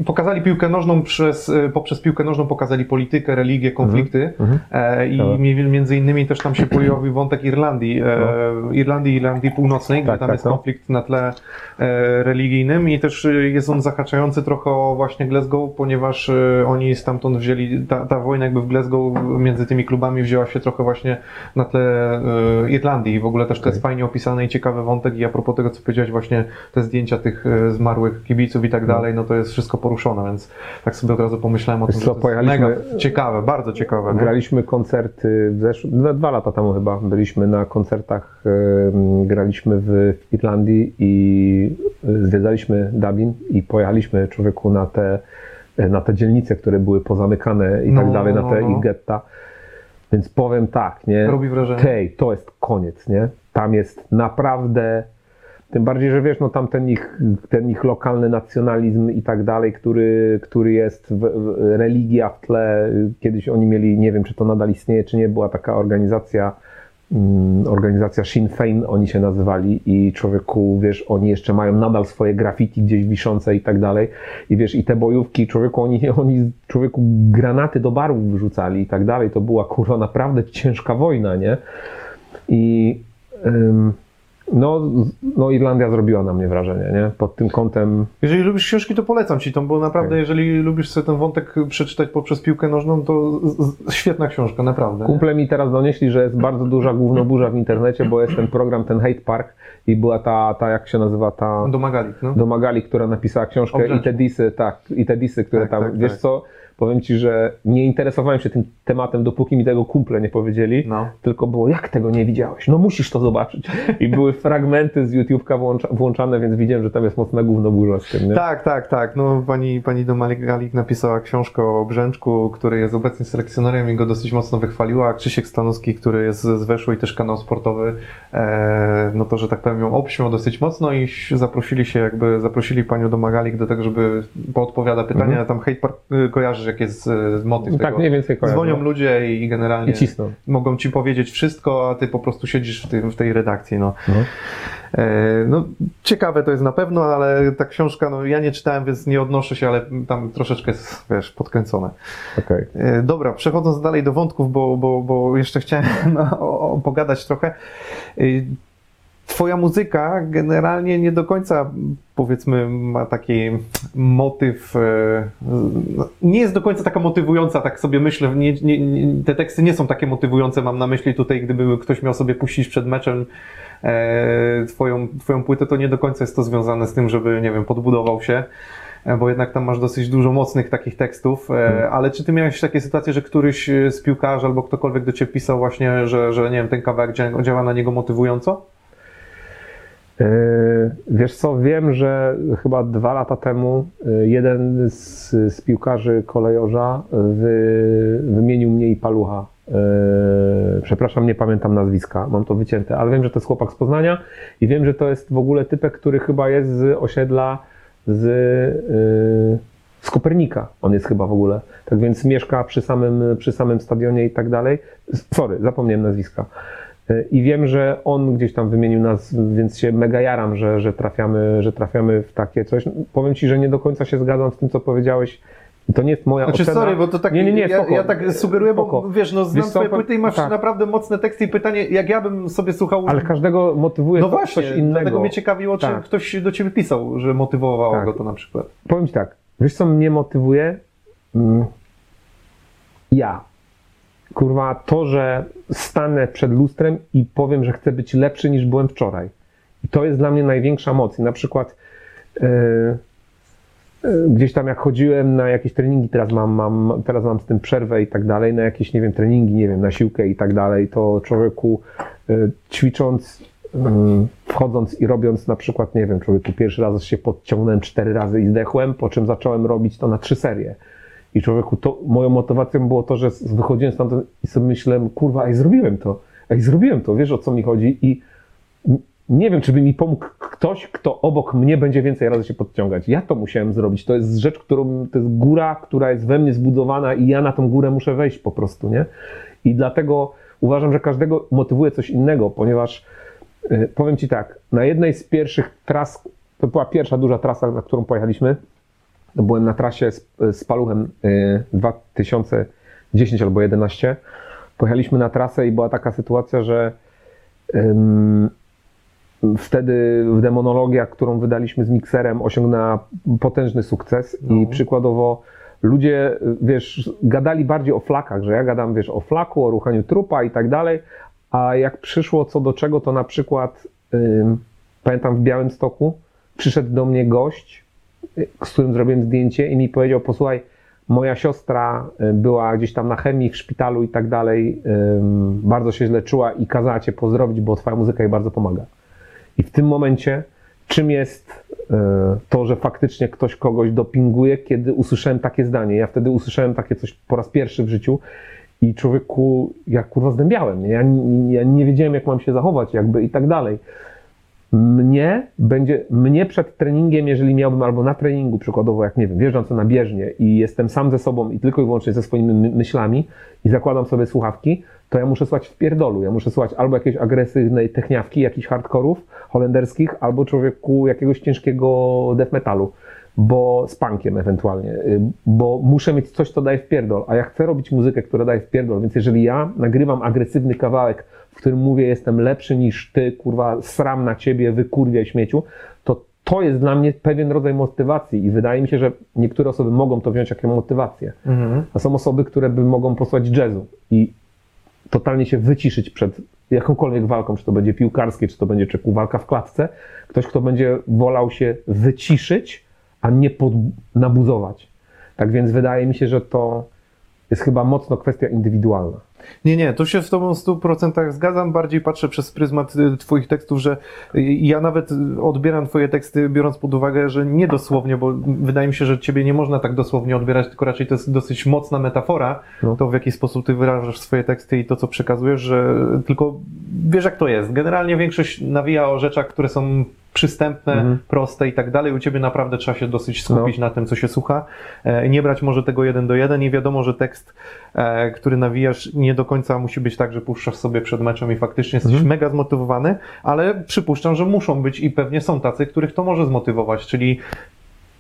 S1: pokazali piłkę nożną przez, e, poprzez piłkę nożną pokazali politykę, religię, konflikty
S2: Mhm.
S1: e, i
S2: Tak.
S1: mi- między innymi też tam się pojawił wątek Irlandii, e, Irlandii i Irlandii Północnej, gdzie
S2: Tak,
S1: tam
S2: tak,
S1: jest
S2: no.
S1: konflikt na tle e, religijnym i też jest on zahaczający trochę o właśnie Glasgow, ponieważ oni stamtąd wzięli, ta, ta wojna jakby w Glasgow między tymi klubami wzięła się trochę właśnie na tle Irlandii i w ogóle też to
S2: Okej.
S1: jest fajnie opisane i ciekawy wątek i a propos tego, co powiedziałeś właśnie te zdjęcia tych zmarłych kibiców i tak dalej, no to jest wszystko poruszone, więc tak sobie od razu pomyślałem o tym,
S2: co,
S1: że to jest mega ciekawe, bardzo ciekawe. nie?
S2: Graliśmy koncerty w zeszłym, dwa, dwa lata temu chyba, byliśmy na koncertach, graliśmy w Irlandii i e, zwiedzaliśmy Dublin i pojechaliśmy człowieku na te, e, na te dzielnice, które były pozamykane i
S1: No,
S2: tak dalej, na
S1: no,
S2: te
S1: no.
S2: ich getta. Więc powiem tak, nie?
S1: Robi wrażenie.
S2: Tej, to jest koniec, nie? Tam jest naprawdę. Tym bardziej, że wiesz, no tam ten ich, ten ich lokalny nacjonalizm i tak dalej, który, który jest, w, w, religia w tle. Kiedyś oni mieli, nie wiem czy to nadal istnieje, czy nie, była taka organizacja, mm, organizacja Sinn Fein, oni się nazywali i człowieku, wiesz, oni jeszcze mają nadal swoje graffiti gdzieś wiszące i tak dalej. I wiesz, i te bojówki, człowieku, oni, <laughs> oni człowieku granaty do barów wyrzucali i tak dalej. To była kurwa naprawdę ciężka wojna, nie? I ym, no, no Irlandia zrobiła na mnie wrażenie, nie? Pod tym kątem
S1: Jeżeli lubisz książki, to polecam ci tą, bo naprawdę,
S2: Okej.
S1: jeżeli lubisz sobie ten wątek przeczytać poprzez piłkę nożną, to świetna książka, naprawdę.
S2: Kumple mi teraz donieśli, że jest bardzo duża głównoburza w internecie, bo jest ten program, ten Hate Park i była ta, ta jak się nazywa, ta
S1: Domagalik, no.
S2: Domagali, która napisała książkę i te disy, tak, i te disy, które
S1: Tak,
S2: tam,
S1: tak,
S2: wiesz
S1: tak.
S2: co, powiem ci, że nie interesowałem się tym tematem, dopóki mi tego kumple nie powiedzieli,
S1: No.
S2: tylko było, jak tego nie widziałeś? No musisz to zobaczyć. I były fragmenty z YouTube'ka włącza, włączane, więc widziałem, że tam jest mocna głównoburza z tym, nie?
S1: Tak, tak, tak. No, pani, pani Domagalik napisała książkę o Brzęczku, który jest obecnie selekcjonerem i go dosyć mocno wychwaliła. Krzysiek Stanowski, który jest z Weszły i też kanał sportowy, e, no to, że tak powiem, ją obśmiał dosyć mocno i zaprosili się, jakby zaprosili panią Domagalik do tego, żeby poodpowiada pytania.
S2: Mhm.
S1: Tam park y, kojarzysz, jak jest motyw
S2: tak
S1: tego.
S2: mniej więcej kojarzę.
S1: Dzwonią ludzie i generalnie
S2: I cisną.
S1: mogą ci powiedzieć wszystko, a ty po prostu siedzisz w, tym, w tej redakcji. No.
S2: No.
S1: E, no, ciekawe to jest na pewno, ale ta książka, no ja nie czytałem, więc nie odnoszę się, ale tam troszeczkę jest, wiesz, podkręcone.
S2: Okej.
S1: E, dobra, przechodząc dalej do wątków, bo, bo, bo jeszcze chciałem <laughs> o, o, pogadać trochę. Twoja muzyka generalnie nie do końca, powiedzmy, ma taki motyw. e, no, Nie jest do końca taka motywująca, tak sobie myślę. Nie, nie, nie, te teksty nie są takie motywujące, mam na myśli tutaj, gdyby ktoś miał sobie puścić przed meczem e, twoją, twoją płytę, to nie do końca jest to związane z tym, żeby, nie wiem, podbudował się. e, bo jednak tam masz dosyć dużo mocnych takich tekstów, e,
S2: Hmm.
S1: ale czy ty miałeś takie sytuacje, że któryś z piłkarzy albo ktokolwiek do ciebie pisał właśnie, że, że nie wiem, ten kawałek dzia- działa na niego motywująco?
S2: Yy, Wiesz co, wiem, że chyba dwa lata temu yy, jeden z, z piłkarzy kolejorza wy, wymienił mnie i palucha. Yy, Przepraszam, nie pamiętam nazwiska, mam to wycięte, ale wiem, że to jest chłopak z Poznania i wiem, że to jest w ogóle typek, który chyba jest z osiedla z, yy, z Kopernika. On jest chyba w ogóle. Tak więc mieszka przy samym, przy samym stadionie i tak dalej. Sorry, zapomniałem nazwiska. I wiem, że on gdzieś tam wymienił nas, więc się mega jaram, że, że, trafiamy, że trafiamy w takie coś. Powiem ci, że nie do końca się zgadzam z tym, co powiedziałeś. To nie jest moja
S1: Znaczy,
S2: ocena.
S1: sorry, bo to tak,
S2: nie, nie, nie,
S1: ja,
S2: spoko.
S1: ja tak sugeruję, bo
S2: Spoko.
S1: wiesz, no znam
S2: Wiesz
S1: twoje płyty i masz
S2: tak.
S1: naprawdę mocne teksty i pytanie, jak ja bym sobie słuchał...
S2: Ale każdego motywuje
S1: no
S2: to
S1: właśnie,
S2: coś innego.
S1: dlatego mnie ciekawiło, czy
S2: Tak.
S1: ktoś do ciebie pisał, że motywowało
S2: Tak.
S1: go to na przykład.
S2: Powiem ci tak, wiesz co mnie motywuje? Mm. Ja. Kurwa, to, że stanę przed lustrem i powiem, że chcę być lepszy niż byłem wczoraj. I to jest dla mnie największa moc. I na przykład e, e, gdzieś tam jak chodziłem na jakieś treningi, teraz mam, mam, teraz mam z tym przerwę i tak dalej, na jakieś, nie wiem, treningi, nie wiem, na siłkę i tak dalej, to człowieku e, ćwicząc, wchodząc i robiąc na przykład, nie wiem, człowieku, pierwszy raz się podciągnąłem cztery razy i zdechłem, po czym zacząłem robić to na trzy serie. I człowieku, to moją motywacją było to, że wychodziłem stamtąd i sobie myślałem, kurwa, ej, zrobiłem to, ej, zrobiłem to, wiesz o co mi chodzi i nie wiem, czy by mi pomógł ktoś, kto obok mnie będzie więcej razy się podciągać. Ja to musiałem zrobić. To jest rzecz, którą, to jest góra, która jest we mnie zbudowana i ja na tą górę muszę wejść po prostu, nie? I dlatego uważam, że każdego motywuje coś innego, ponieważ y, powiem Ci tak, na jednej z pierwszych tras, to była pierwsza duża trasa, na którą pojechaliśmy, byłem na trasie z, z Paluchem y, 2010 albo 11. Pojechaliśmy na trasę i była taka sytuacja, że wtedy demonologia, którą wydaliśmy z mikserem, osiągnęła potężny sukces i
S1: No.
S2: przykładowo ludzie, wiesz, gadali bardziej o flakach, że ja gadam, wiesz, o flaku, o ruchaniu trupa i tak dalej, a jak przyszło co do czego, to na przykład pamiętam w Białymstoku przyszedł do mnie gość, y, z którym zrobiłem zdjęcie i mi powiedział, posłuchaj, moja siostra y, była gdzieś tam na chemii w szpitalu i tak dalej, bardzo się źle czuła i kazała cię pozdrowić, bo twoja muzyka jej bardzo pomaga. I w tym momencie, czym jest e, to, że faktycznie ktoś kogoś dopinguje, kiedy usłyszałem takie zdanie. Ja wtedy usłyszałem takie coś po raz pierwszy w życiu i człowieku, ja kurwa zdębiałem. Ja, ja nie wiedziałem, jak mam się zachować, jakby i tak dalej. Mnie będzie, mnie przed treningiem, jeżeli miałbym albo na treningu, przykładowo, jak nie wiem, wjeżdżam na bieżnię i jestem sam ze sobą i tylko i wyłącznie ze swoimi my- myślami i zakładam sobie słuchawki, to ja muszę słuchać w pierdolu. Ja muszę słuchać albo jakiejś agresywnej techniawki, jakichś hardkorów holenderskich, albo człowieku jakiegoś ciężkiego death metalu, bo z punkiem ewentualnie, y, bo muszę mieć coś, co daje w pierdol, a ja chcę robić muzykę, która daje w pierdol, więc jeżeli ja nagrywam agresywny kawałek, w którym mówię, jestem lepszy niż ty, kurwa, sram na ciebie, wykurwiaj śmieciu, to to jest dla mnie pewien rodzaj motywacji i wydaje mi się, że niektóre osoby mogą to wziąć jako motywację, a są osoby, które by mogą posłać jazzu i totalnie się wyciszyć przed jakąkolwiek walką, czy to będzie piłkarskie, czy to będzie czeku walka w klatce. Ktoś, kto będzie wolał się wyciszyć, a nie pod, nabuzować. Tak więc wydaje mi się, że to jest chyba mocno kwestia indywidualna.
S1: Nie, nie, tu się z Tobą w 100% zgadzam. Bardziej patrzę przez pryzmat y, Twoich tekstów, że y, ja nawet y, odbieram Twoje teksty, biorąc pod uwagę, że nie dosłownie, bo wydaje mi się, że Ciebie nie można tak dosłownie odbierać, tylko raczej to jest dosyć mocna metafora,
S2: No.
S1: to w jaki sposób Ty wyrażasz swoje teksty i to, co przekazujesz, że tylko wiesz, jak to jest. Generalnie większość nawija o rzeczach, które są przystępne,
S2: Mhm.
S1: proste i tak dalej. U Ciebie naprawdę trzeba się dosyć skupić
S2: No.
S1: na tym, co się słucha. E, Nie brać może tego jeden do jeden i wiadomo, że tekst, e, który nawijasz, nie do końca musi być tak, że puszczasz sobie przed meczem i faktycznie jesteś
S2: Mhm.
S1: mega zmotywowany, ale przypuszczam, że muszą być i pewnie są tacy, których to może zmotywować, czyli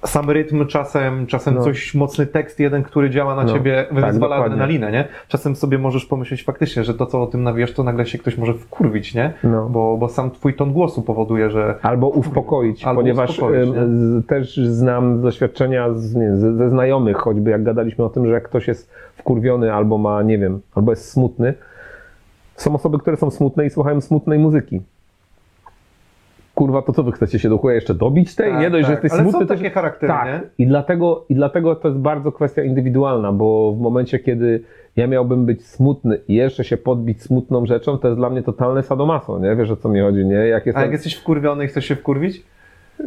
S1: sam rytm czasem, czasem
S2: No.
S1: coś, mocny tekst jeden, który działa na
S2: No,
S1: ciebie,
S2: tak,
S1: wyzwala
S2: dokładnie.
S1: adrenalinę, nie? Czasem sobie możesz pomyśleć faktycznie, że to, co o tym nawijasz, to nagle się ktoś może wkurwić, nie?
S2: No.
S1: Bo, bo sam twój ton głosu powoduje, że
S2: Albo uspokoić,
S1: Albo
S2: ponieważ
S1: uspokoić,
S2: też znam doświadczenia z, nie, ze, ze znajomych, choćby jak gadaliśmy o tym, że jak ktoś jest wkurwiony albo ma, nie wiem, albo jest smutny, są osoby, które są smutne i słuchają smutnej muzyki. Kurwa, to co wy chcecie się do chuja jeszcze dobić tej?
S1: Tak,
S2: nie dość, że
S1: tak.
S2: jesteś
S1: Ale
S2: smutny.
S1: są
S2: to
S1: takie charaktery,
S2: tak.
S1: nie?
S2: I dlatego, I dlatego to jest bardzo kwestia indywidualna, bo w momencie, kiedy ja miałbym być smutny i jeszcze się podbić smutną rzeczą, to jest dla mnie totalne sadomaso, nie? Wiesz o co mi chodzi, nie? Jak
S1: A
S2: jestem,
S1: jak jesteś wkurwiony i chcesz się wkurwić?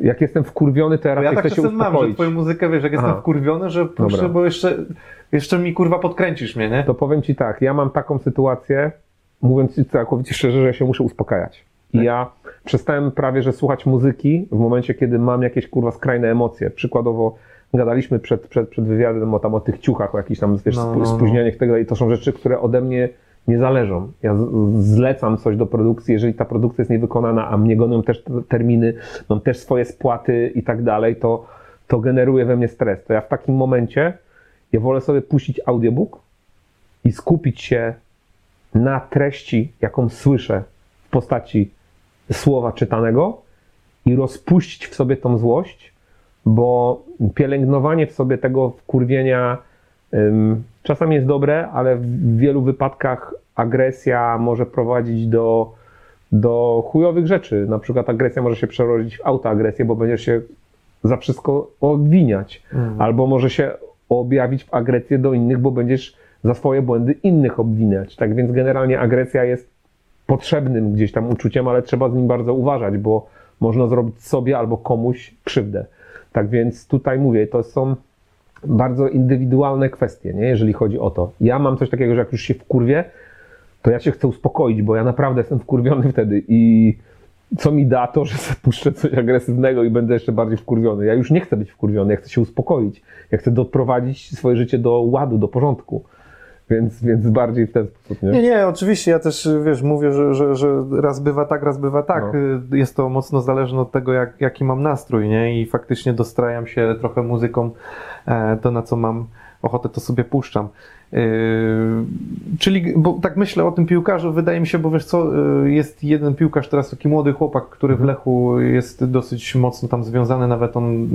S2: jak jestem wkurwiony, to ja raczej
S1: ja tak
S2: chcę się
S1: czasem mam, że
S2: uspokoić.
S1: twoją muzykę, wiesz, jak jestem
S2: Aha.
S1: wkurwiony, że
S2: Dobra.
S1: bo jeszcze, jeszcze mi kurwa podkręcisz mnie, nie?
S2: To powiem ci tak, ja mam taką sytuację, mówiąc ci całkowicie szczerze, że ja się muszę uspokajać. I
S1: Tak.
S2: ja przestałem prawie, że słuchać muzyki w momencie, kiedy mam jakieś kurwa skrajne emocje. Przykładowo gadaliśmy przed, przed, przed wywiadem o, tam, o tych ciuchach, o jakichś tam wiesz,
S1: No, no, no.
S2: spóźnieniach i tak. To są rzeczy, które ode mnie nie zależą. Ja zlecam coś do produkcji, jeżeli ta produkcja jest niewykonana, a mnie gonią też te terminy, mam też swoje spłaty i tak dalej, to, to generuje we mnie stres. To ja w takim momencie ja wolę sobie puścić audiobook i skupić się na treści, jaką słyszę w postaci słowa czytanego i rozpuścić w sobie tą złość, bo pielęgnowanie w sobie tego wkurwienia ym, czasami jest dobre, ale w wielu wypadkach agresja może prowadzić do, do chujowych rzeczy. Na przykład agresja może się przerodzić w autoagresję, bo będziesz się za wszystko obwiniać.
S1: Mhm.
S2: Albo może się objawić w agresję do innych, bo będziesz za swoje błędy innych obwiniać. Tak więc generalnie agresja jest potrzebnym gdzieś tam uczuciem, ale trzeba z nim bardzo uważać, bo można zrobić sobie albo komuś krzywdę. Tak więc tutaj mówię, to są bardzo indywidualne kwestie, nie? jeżeli chodzi o to. Ja mam coś takiego, że jak już się wkurwię, to ja się chcę uspokoić, bo ja naprawdę jestem wkurwiony wtedy i co mi da to, że sobie puszczę coś agresywnego i będę jeszcze bardziej wkurwiony. Ja już nie chcę być wkurwiony, ja chcę się uspokoić. Ja chcę doprowadzić swoje życie do ładu, do porządku. Więc, więc bardziej w ten sposób, nie?
S1: Nie, nie, oczywiście, ja też, wiesz, mówię, że, że, że raz bywa tak, raz bywa tak.
S2: No.
S1: Jest to mocno zależne od tego, jak, jaki mam nastrój, nie? I faktycznie dostrajam się trochę muzyką, e, to na co mam ochotę, to sobie puszczam. Yy, czyli, bo tak myślę o tym piłkarzu, wydaje mi się, bo wiesz co, yy, jest jeden piłkarz teraz, taki młody chłopak, który w Lechu jest dosyć mocno tam związany, nawet on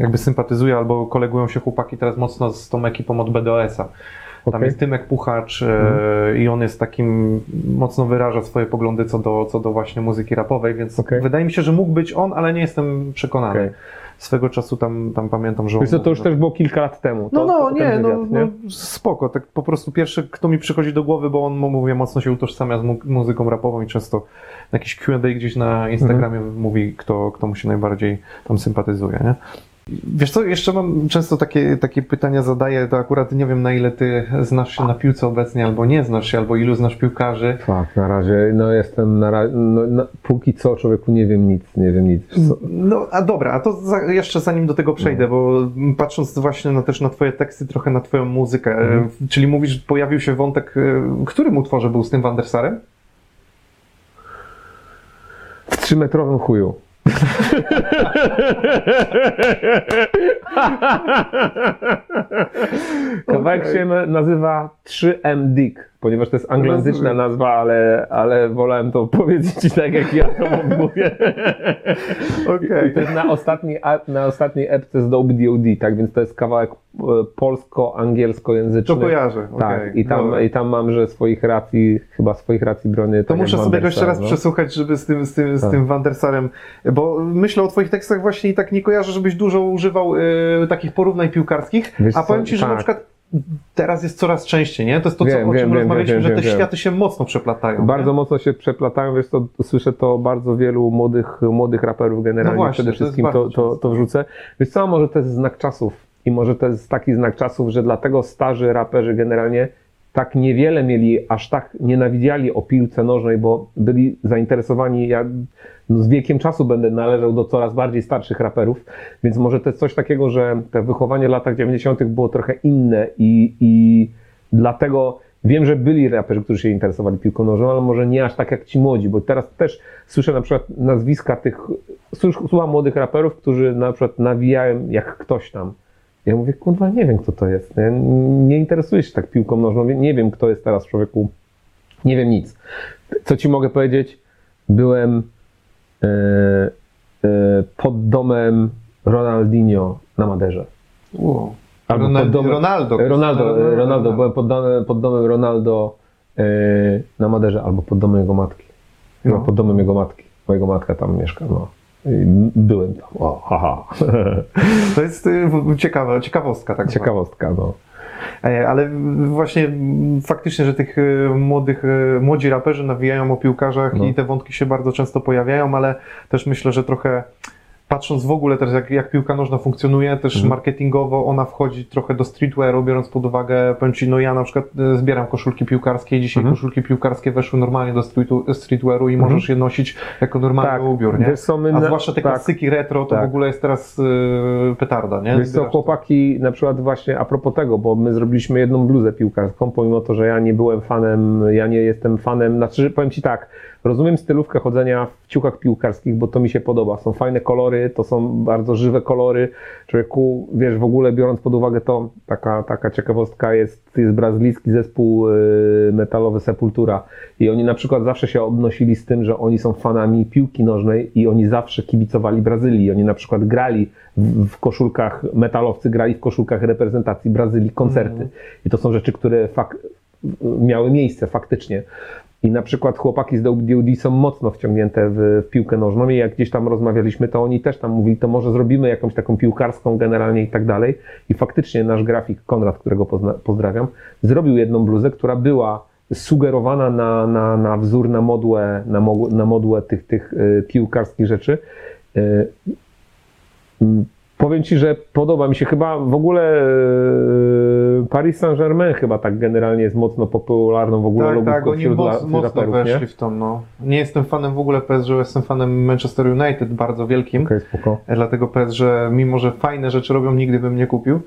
S1: jakby sympatyzuje, albo kolegują się chłopaki teraz mocno z tą ekipą od BDS-a. Tam jest Tymek Puchacz e, i on jest takim, mocno wyraża swoje poglądy co do, co do właśnie muzyki rapowej, więc
S2: Okej.
S1: wydaje mi się, że mógł być on, ale nie jestem przekonany.
S2: Okej.
S1: Swego czasu tam, tam pamiętam, że.
S2: Wiesz to już też było kilka lat temu.
S1: No,
S2: To,
S1: no,
S2: to,
S1: nie, no,
S2: wywiad, nie?
S1: no, spoko. Tak po prostu pierwszy, kto mi przychodzi do głowy, bo on, mówię, mocno się utożsamia z mu- muzyką rapową i często na jakiś Q&A gdzieś na Instagramie
S2: Mhm.
S1: mówi, kto, kto mu się najbardziej tam sympatyzuje, nie? Wiesz co, jeszcze mam często takie, takie pytania zadaję, to akurat nie wiem na ile ty znasz się na piłce obecnie, albo nie znasz się, albo ilu znasz piłkarzy.
S2: Tak, na razie, no jestem, na razie, no, na, póki co człowieku nie wiem nic, nie wiem nic.
S1: No, a dobra, a to za, jeszcze zanim do tego przejdę,
S2: No.
S1: bo patrząc właśnie na, też na twoje teksty, trochę na twoją muzykę,
S2: Mhm.
S1: e, czyli mówisz, że pojawił się wątek, e, którym utworze był z tym Wandersarem?
S2: W trzymetrowym chuju. Kawałek
S1: Okej.
S2: się na- nazywa 3M Dick, ponieważ to jest anglojęzyczna nazwa, ale, ale wolałem to <laughs> powiedzieć tak, jak ja to mówię.
S1: Okej.
S2: I to jest na ostatniej, na ostatniej epce z Dope D.O.D., tak więc to jest kawałek e, polsko-angielskojęzyczny.
S1: To kojarzę.
S2: Tak, i, tam,
S1: dobra.
S2: i tam mam, że swoich racji, chyba swoich racji bronię.
S1: To
S2: tak
S1: muszę
S2: jak
S1: sobie jeszcze raz
S2: no.
S1: przesłuchać, żeby z tym, z tym, z
S2: Tak.
S1: tym Wandersarem, bo myślę o twoich tekstach właśnie i tak nie kojarzę, żebyś dużo używał e, takich porównań piłkarskich,
S2: Wiesz
S1: a
S2: co,
S1: powiem ci, że na
S2: tak.
S1: przykład teraz jest coraz częściej, nie? To jest to, co,
S2: Wiem,
S1: o czym
S2: wiem, wiem,
S1: rozmawialiśmy,
S2: wiem,
S1: że
S2: wiem,
S1: te
S2: wiem.
S1: światy się mocno przeplatają.
S2: Bardzo
S1: nie?
S2: mocno się przeplatają, wiesz to słyszę to bardzo wielu młodych, młodych raperów generalnie,
S1: No właśnie,
S2: przede
S1: to
S2: wszystkim to, to,
S1: często.
S2: to wrzucę. Wiesz co, może to jest znak czasów i może to jest taki znak czasów, że dlatego starzy raperzy generalnie tak niewiele mieli, aż tak nienawidziali o piłce nożnej, bo byli zainteresowani, ja no, z wiekiem czasu będę należał do coraz bardziej starszych raperów, więc może to jest coś takiego, że te wychowanie w latach 90. było trochę inne i, i dlatego wiem, że byli raperzy, którzy się interesowali piłką nożną, ale może nie aż tak jak ci młodzi, bo teraz też słyszę na przykład nazwiska tych, słucham młodych raperów, którzy na przykład nawijają jak ktoś tam. Ja mówię, kurwa, nie wiem kto to jest, nie, nie interesuję się tak piłką nożną, nie- wiem kto jest teraz człowieku, nie wiem nic. Co ci mogę powiedzieć? Byłem pod domem Ronaldinho na Maderze.
S1: Wow.
S2: Albo
S1: Ronald-
S2: pod domem,
S1: Ronaldo.
S2: Ronaldo, Ronaldo, byłem pod domem, pod domem Ronaldo e, na Maderze, albo pod domem jego matki. No,
S1: No.
S2: pod domem jego matki. Mojego matka tam mieszka, no. Byłem tam. O, haha.
S1: To jest y, ciekawa, ciekawostka. Tak.
S2: Ciekawostka, no.
S1: E, Ale właśnie faktycznie, że tych e, młodych, e, młodzi raperzy nawijają o piłkarzach
S2: No.
S1: i te wątki się bardzo często pojawiają, ale też myślę, że trochę patrząc w ogóle też jak, jak piłka nożna funkcjonuje, też
S2: Mhm.
S1: marketingowo ona wchodzi trochę do streetwearu, biorąc pod uwagę, powiem Ci, no ja na przykład e, zbieram koszulki piłkarskie i dzisiaj
S2: Mhm.
S1: koszulki piłkarskie weszły normalnie do streetwearu i
S2: Mhm.
S1: możesz je nosić jako normalny
S2: Tak,
S1: ubiór, nie?
S2: my
S1: A zwłaszcza te
S2: tak.
S1: klasyki retro, to
S2: Tak.
S1: w ogóle jest teraz e, petarda, nie?
S2: Wiesz co,
S1: Zbierasz to.
S2: chłopaki, na przykład właśnie a propos tego, bo my zrobiliśmy jedną bluzę piłkarską, pomimo to, że ja nie byłem fanem, ja nie jestem fanem, znaczy powiem Ci tak, rozumiem stylówkę chodzenia w ciuchach piłkarskich, bo to mi się podoba, są fajne kolory, to są bardzo żywe kolory, człowieku, wiesz, w ogóle biorąc pod uwagę to, taka, taka ciekawostka jest, jest brazylijski zespół y, metalowy Sepultura i oni na przykład zawsze się obnosili z tym, że oni są fanami piłki nożnej i oni zawsze kibicowali Brazylii. Oni na przykład grali w, w koszulkach, metalowcy grali w koszulkach reprezentacji Brazylii koncerty.
S1: Mhm.
S2: I to są rzeczy, które fak- miały miejsce faktycznie. I na przykład chłopaki z WDOD są mocno wciągnięte w, w piłkę nożną i jak gdzieś tam rozmawialiśmy, to oni też tam mówili, to może zrobimy jakąś taką piłkarską generalnie i tak dalej. I faktycznie nasz grafik Konrad, którego pozna- pozdrawiam, zrobił jedną bluzę, która była sugerowana na, na, na wzór, na modłę, na, mo- na modłę tych, tych y, piłkarskich rzeczy. Y, Powiem Ci, że podoba mi się chyba w ogóle e, Paris Saint-Germain chyba tak generalnie jest mocno popularną w ogóle
S1: Tak,
S2: lobówką
S1: tak, oni moc, mocno
S2: raperów,
S1: weszli
S2: nie?
S1: w to, no. Nie jestem fanem w ogóle PSG, jestem fanem Manchester United bardzo wielkim.
S2: Okej, spoko.
S1: Dlatego PSG, mimo że fajne rzeczy robią, nigdy bym nie kupił.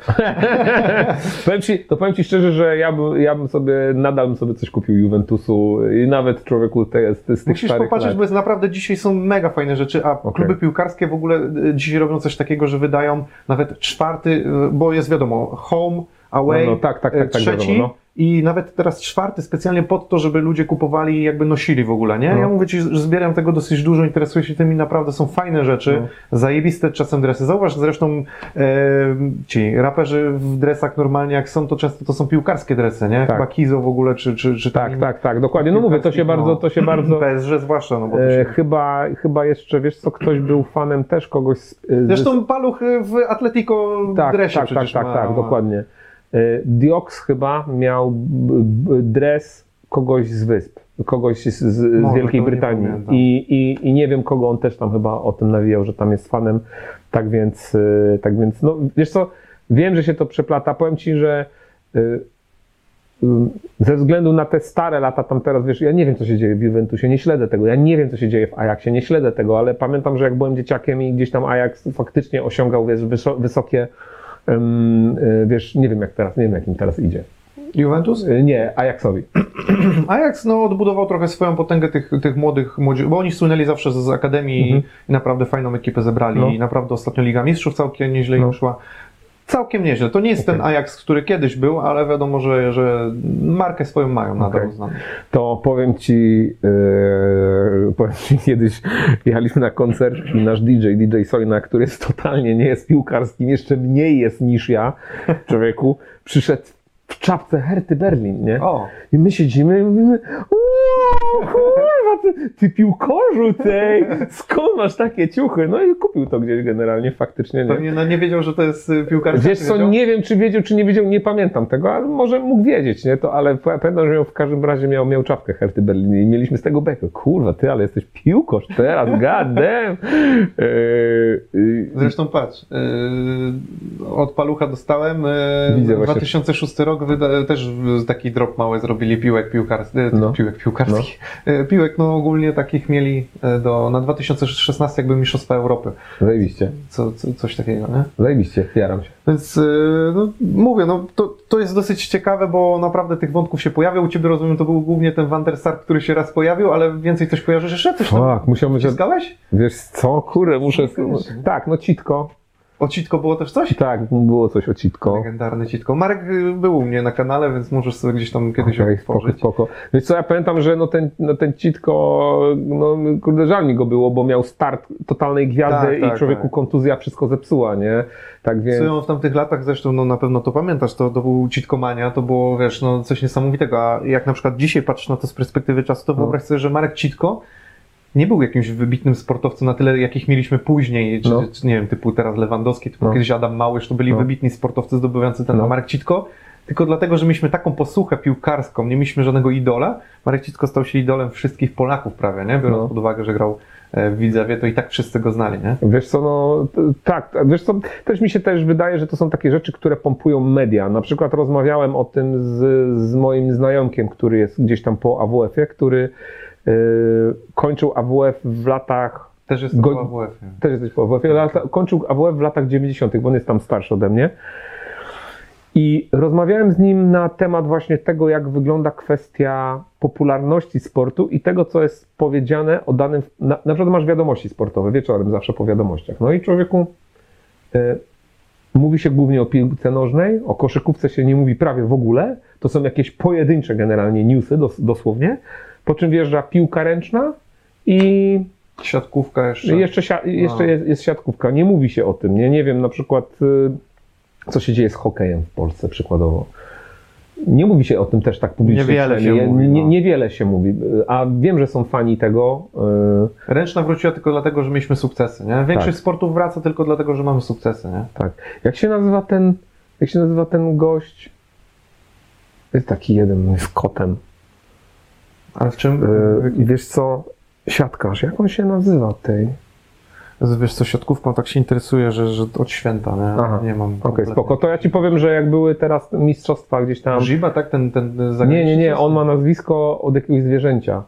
S1: <laughs>
S2: powiem ci, to powiem Ci szczerze, że ja bym, ja bym sobie, nadal bym sobie coś kupił Juventusu i nawet człowieku te, z, z tych
S1: Musisz popatrzeć,
S2: lat.
S1: bo jest naprawdę dzisiaj są mega fajne rzeczy, a
S2: Okej.
S1: kluby piłkarskie w ogóle y, dzisiaj robią coś takiego, że wydają nawet czwarty, bo jest wiadomo, home, away,
S2: No, no, tak, tak, tak, tak,
S1: trzeci
S2: wiadomo, no.
S1: I nawet teraz czwarty specjalnie pod to, żeby ludzie kupowali i jakby nosili w ogóle, nie?
S2: No.
S1: Ja mówię Ci, że zbieram tego dosyć dużo, interesuję się tym i naprawdę są fajne rzeczy,
S2: No.
S1: zajebiste czasem dresy. Zauważ zresztą e, ci raperzy w dresach normalnie jak są, to często to są piłkarskie dresy, nie?
S2: Tak.
S1: Chyba Kizo w ogóle, czy, czy, czy
S2: Tak, tak, tak, dokładnie. No mówię, to się
S1: piłkarskich,
S2: bardzo, to się bardzo... <clears throat>
S1: PSG zwłaszcza, no bo to
S2: E,
S1: się...
S2: chyba, chyba jeszcze, wiesz co, ktoś był fanem też kogoś z, z
S1: Zresztą Paluch w Atletico
S2: tak,
S1: dresie
S2: tak, tak,
S1: przecież
S2: tak,
S1: ma,
S2: tak,
S1: ma.
S2: dokładnie. Y, Dioks chyba miał dres kogoś z wysp, kogoś z, z,
S1: Może,
S2: Wielkiej Brytanii. I, i, I nie wiem kogo on też tam chyba o tym nawijał, że tam jest fanem. Tak więc, y, tak więc, no wiesz co, wiem, że się to przeplata. Powiem ci, że y, ze względu na te stare lata tam teraz, wiesz, ja nie wiem, co się dzieje w Juventusie, nie śledzę tego, ja nie wiem, co się dzieje w Ajaxie, nie śledzę tego, ale pamiętam, że jak byłem dzieciakiem i gdzieś tam Ajax faktycznie osiągał, wiesz, wyso- wysokie, wiesz, nie wiem jak teraz, nie wiem jak im teraz idzie.
S1: Juventus?
S2: Y, Nie, Ajaxowi. <clears throat>
S1: Ajax no, odbudował trochę swoją potęgę tych, tych młodych młodzi, bo oni słynęli zawsze z, Akademii
S2: Mhm.
S1: i naprawdę fajną ekipę zebrali
S2: No.
S1: i naprawdę ostatnio Liga Mistrzów całkiem nieźle im
S2: No.
S1: szła. Całkiem nieźle. To nie jest
S2: Okej.
S1: ten Ajax, który kiedyś był, ale wiadomo, że, że markę swoją mają nadal
S2: Okej.
S1: uznaną.
S2: To powiem ci, yy, powiem ci, <laughs> kiedyś jechaliśmy na koncert i nasz DJ, DJ Sojna, który jest totalnie nie jest piłkarskim, jeszcze mniej jest niż ja, <laughs> człowieku, przyszedł w czapce Herty Berlin, nie?
S1: O,
S2: I my siedzimy i mówimy, o kurwa, ty, ty piłkorzu tej, skąd masz takie ciuchy? No i kupił to gdzieś generalnie, faktycznie, nie?
S1: pewnie no, nie wiedział, że to jest y, piłkarska.
S2: Wiesz
S1: czy
S2: co, nie wiem, czy wiedział, czy nie wiedział, nie pamiętam tego, ale może mógł wiedzieć, nie? To, ale pa- pamiętam, że miał w każdym razie miał, miał czapkę Herty Berlin i mieliśmy z tego bekę. Kurwa, ty, ale jesteś piłkosz teraz, god damn. Yy,
S1: Zresztą patrz, yy, od Palucha dostałem, yy,
S2: Widzę właśnie.
S1: 2006 rok wyda, też taki drop mały zrobili piłek piłkarskich,
S2: No.
S1: piłek piłkarskich, Yy, piłek no ogólnie takich mieli yy, do, na 2016 jakby Mistrzostwa Europy,
S2: zajebiście,
S1: co, co, coś takiego, nie?
S2: zajebiście, jaram się.
S1: Więc yy, no, mówię, no to, to jest dosyć ciekawe, bo naprawdę tych wątków się pojawia, u Ciebie rozumiem to był głównie ten Van der Sar, który się raz pojawił, ale więcej coś kojarzysz jeszcze? Coś
S2: Tak, musiałbym,
S1: wciskałeś?
S2: wiesz co, kurde, muszę,
S1: Koniecznie.
S2: tak, no citko,
S1: O Citko było też coś?
S2: tak, było coś o citko.
S1: Legendarny Citko. Marek y, był u mnie na kanale, więc możesz sobie gdzieś tam kiedyś okay,
S2: spoko, spoko. Wiesz co, ja pamiętam, że no ten, no ten Citko, no kurde, żal mi go było, bo miał start totalnej gwiazdy
S1: Tak,
S2: i
S1: tak,
S2: człowieku
S1: tak.
S2: kontuzja wszystko zepsuła, nie? Tak więc...
S1: Co w tamtych latach zresztą, no na pewno to pamiętasz, to, to był Citkomania, to było, wiesz, no coś niesamowitego, a jak na przykład dzisiaj patrzysz na to z perspektywy czasu, to
S2: No.
S1: wyobraź sobie, że Marek Citko nie był jakimś wybitnym sportowcem na tyle, jakich mieliśmy później, czy,
S2: No.
S1: czy nie wiem, typu teraz Lewandowski, typu
S2: No.
S1: kiedyś Adam Małysz, to byli
S2: No.
S1: wybitni sportowcy zdobywający ten,
S2: No.
S1: Marek Citko, tylko dlatego, że mieliśmy taką posłuchę piłkarską, nie mieliśmy żadnego idola, Marek Citko stał się idolem wszystkich Polaków prawie, nie? Biorąc
S2: No.
S1: pod uwagę, że grał e, w Widzewie, to i tak wszyscy go znali, nie?
S2: Wiesz co, no tak, wiesz co, też mi się też wydaje, że to są takie rzeczy, które pompują media. Na przykład rozmawiałem o tym z, z moim znajomkiem, który jest gdzieś tam po AWF-ie, który kończył AWF w latach
S1: Też jest
S2: Go-
S1: Go... AWF.
S2: też jesteś po AWF, lata, kończył AWF w latach 90., bo on jest tam starszy ode mnie. I rozmawiałem z nim na temat właśnie tego, jak wygląda kwestia popularności sportu i tego, co jest powiedziane o danym. Na, na przykład masz wiadomości sportowe, wieczorem zawsze po wiadomościach. No i człowieku. y, Mówi się głównie o piłce nożnej, o koszykówce się nie mówi prawie w ogóle. To są jakieś pojedyncze generalnie newsy, dos, dosłownie. Po czym wjeżdża piłka ręczna i
S1: Siatkówka jeszcze.
S2: jeszcze, sia- jeszcze
S1: No.
S2: jest, jest siatkówka. Nie mówi się o tym. Nie, nie wiem na przykład, y, co się dzieje z hokejem w Polsce przykładowo. Nie mówi się o tym też tak publicznie.
S1: Niewiele się
S2: przynajmniej.
S1: mówi,
S2: Nie,
S1: no.
S2: niewiele się mówi. A wiem, że są fani tego. y,
S1: Ręczna wróciła tylko dlatego, że mieliśmy sukcesy, nie? Większość
S2: Tak.
S1: sportów wraca tylko dlatego, że mamy sukcesy, nie?
S2: Tak. Jak się nazywa ten, jak się nazywa ten gość? Jest taki jeden z kotem.
S1: Ale w czym?
S2: Y, Wiesz co? Siatkarz. Jak on się nazywa tej?
S1: Wiesz co, siatkówką tak się interesuje, że, że od święta, nie?
S2: Aha.
S1: Nie mam.
S2: Okej,
S1: kompletnie.
S2: spoko. To ja ci powiem, że jak były teraz mistrzostwa gdzieś tam.
S1: Żyba, tak? Ten, ten
S2: Nie,
S1: zagraniczny
S2: nie, nie,
S1: jest?
S2: on ma nazwisko od jakiegoś zwierzęcia.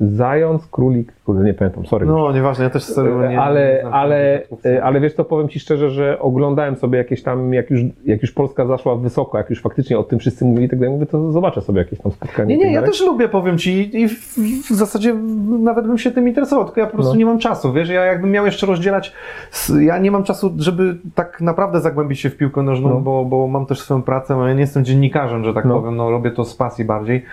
S2: Zając, królik, kurde, nie pamiętam, sorry.
S1: No, nieważne, ja też serio nie
S2: ale,
S1: nie
S2: ale,
S1: siatkówcy.
S2: ale wiesz co, powiem Ci szczerze, że oglądałem sobie jakieś tam, jak już, jak już Polska zaszła wysoko, jak już faktycznie o tym wszyscy mówili, tak dalej, mówię, to zobaczę sobie jakieś tam spotkanie.
S1: Nie,
S2: i
S1: nie, ja też lubię, powiem ci, i w, w zasadzie nawet bym się tym interesował, tylko ja po prostu
S2: No.
S1: nie mam czasu, wiesz, ja jakbym miał jeszcze rozdzielać, ja nie mam czasu, żeby tak naprawdę zagłębić się w piłkę nożną,
S2: No.
S1: bo, bo mam też swoją pracę, ja nie jestem dziennikarzem, że tak
S2: No.
S1: powiem, no robię to z pasji bardziej,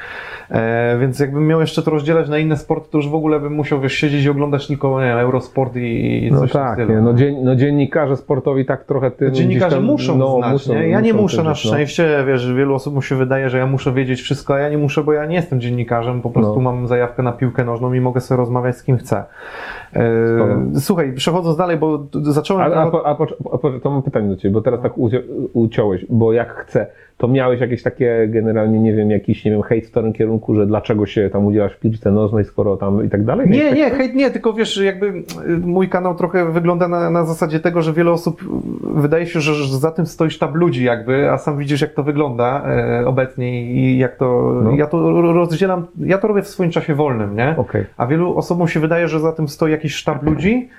S1: e, więc jakbym miał jeszcze to rozdzielać na inne sporty, to już w ogóle bym musiał, wiesz, siedzieć i oglądać tylko, nie wiem, Eurosport i, i
S2: No
S1: coś
S2: tak, nie, no, dzien, no dziennikarze sportowi tak trochę tym
S1: Dziennikarze
S2: gdzieś tam,
S1: muszą
S2: no,
S1: znać,
S2: muszą-
S1: nie? Ja nie muszę na
S2: no.
S1: szczęście, wiesz, wielu osób mu się wydaje, że ja muszę wiedzieć wszystko, a ja nie muszę, bo ja nie jestem dziennikarzem, po prostu
S2: No.
S1: mam zajawkę na piłkę nożną i mogę sobie rozmawiać z kim chcę. E,
S2: Spoko.
S1: słuchaj, przechodząc dalej, bo zacząłem...
S2: A, a, po- a, po- a, po- to mam pytanie do Ciebie, bo teraz tak ucio- uciąłeś, bo jak chcę, to miałeś jakieś takie generalnie, nie wiem, jakiś, nie wiem, hejt w tym kierunku, że dlaczego się tam udzielasz w piłce nożnej, skoro tam i tak dalej?
S1: Nie, nie, hejt nie, tylko wiesz, jakby y, mój kanał trochę wygląda na, na zasadzie tego, że wiele osób, y, wydaje się, że, za tym stoi sztab ludzi jakby, a sam widzisz jak to wygląda e, obecnie i jak to,
S2: No.
S1: ja to ro- rozdzielam, ja to robię w swoim czasie wolnym, nie?
S2: Okej.
S1: A wielu osobom się wydaje, że za tym stoi jakiś sztab ludzi,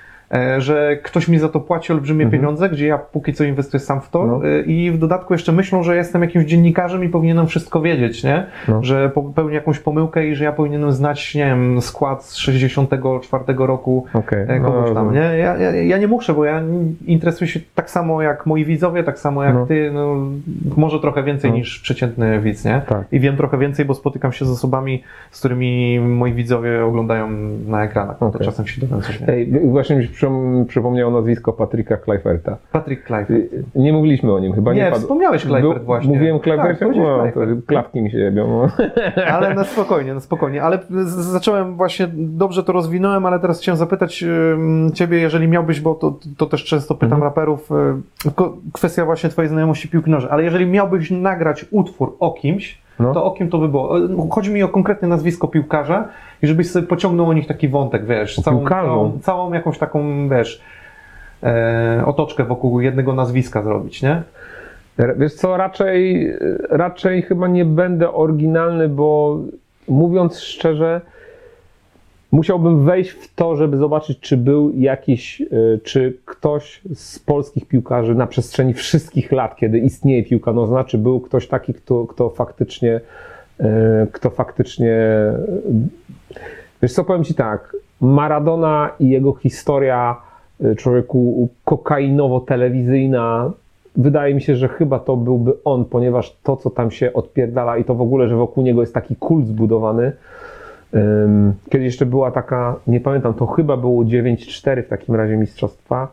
S1: że ktoś mi za to płaci olbrzymie
S2: Mhm.
S1: pieniądze, gdzie ja póki co inwestuję sam w to
S2: No.
S1: e, i w dodatku jeszcze myślą, że jestem jakimś dziennikarzem i powinienem wszystko wiedzieć, nie?
S2: No.
S1: Że popełnię jakąś pomyłkę i że ja powinienem znać, nie wiem, skład z 64 roku
S2: Okej.
S1: e, kogoś
S2: No,
S1: tam, nie? Ja, ja, ja nie muszę, bo ja interesuję się tak samo jak moi widzowie, tak samo jak
S2: No.
S1: ty, no, może trochę więcej
S2: No.
S1: niż przeciętny widz, nie?
S2: Tak.
S1: I wiem trochę więcej, bo spotykam się z osobami, z którymi moi widzowie oglądają na ekranach. No To czasem się dowiem coś.
S2: Ej, właśnie mi się przypomniało nazwisko Patryka Kleiferta.
S1: Patrick Clive.
S2: Y, Nie mówiliśmy o nim, chyba nie,
S1: Nie,
S2: padł.
S1: wspomniałeś Kluivert
S2: Był-
S1: właśnie.
S2: Mówiłem
S1: Tak,
S2: Kleifercie?
S1: powiedziałeś
S2: no, klapki mi się jebią. No. <laughs>
S1: Ale na spokojnie, na spokojnie. Ale zacząłem właśnie, dobrze to rozwinąłem, ale teraz chciałem zapytać ciebie, jeżeli miałbyś, bo to, to też często pytam
S2: Mhm.
S1: raperów, y, kwestia właśnie twojej znajomości piłki nożnej, ale jeżeli miałbyś nagrać utwór o kimś,
S2: No.
S1: to o kim to by było? Y, Chodzi mi o konkretne nazwisko piłkarza i żebyś sobie pociągnął o nich taki wątek, wiesz,
S2: O
S1: całą, całą, całą jakąś taką, wiesz, e, otoczkę wokół jednego nazwiska zrobić, nie?
S2: Wiesz co, raczej, raczej chyba nie będę oryginalny, bo mówiąc szczerze, musiałbym wejść w to, żeby zobaczyć, czy był jakiś, y, czy ktoś z polskich piłkarzy na przestrzeni wszystkich lat, kiedy istnieje piłka nożna, czy był ktoś taki, kto, kto faktycznie, y, kto faktycznie. Wiesz co, powiem ci tak. Maradona i jego historia y, człowieku kokainowo-telewizyjna wydaje mi się, że chyba to byłby on, ponieważ to, co tam się odpierdala i to w ogóle, że wokół niego jest taki kult zbudowany. Ym, Kiedyś jeszcze była taka, nie pamiętam, to chyba było 9-4 w takim razie mistrzostwa.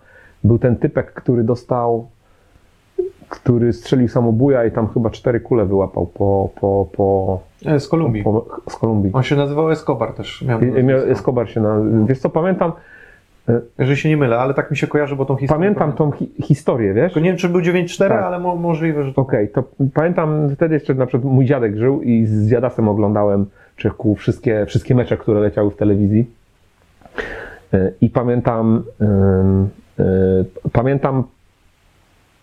S2: Był ten typek, który dostał który strzelił samobuja i tam chyba cztery kule wyłapał po, po, po,
S1: E, Z Kolumbii.
S2: po z Kolumbii.
S1: On się nazywał Escobar też. Miał
S2: I- Miał, Escobar się na, wiesz co, pamiętam,
S1: Jeżeli się nie mylę, ale tak mi się kojarzy, bo tą historię.
S2: pamiętam tą hi historię, wiesz?
S1: Nie wiem, czy był 9-4,
S2: Tak.
S1: ale mo możliwe, że.
S2: Okej, to pamiętam wtedy jeszcze na przykład mój dziadek żył i z dziadasem oglądałem Trzech Kół, wszystkie, wszystkie mecze, które leciały w telewizji. E, I pamiętam, e, pamiętam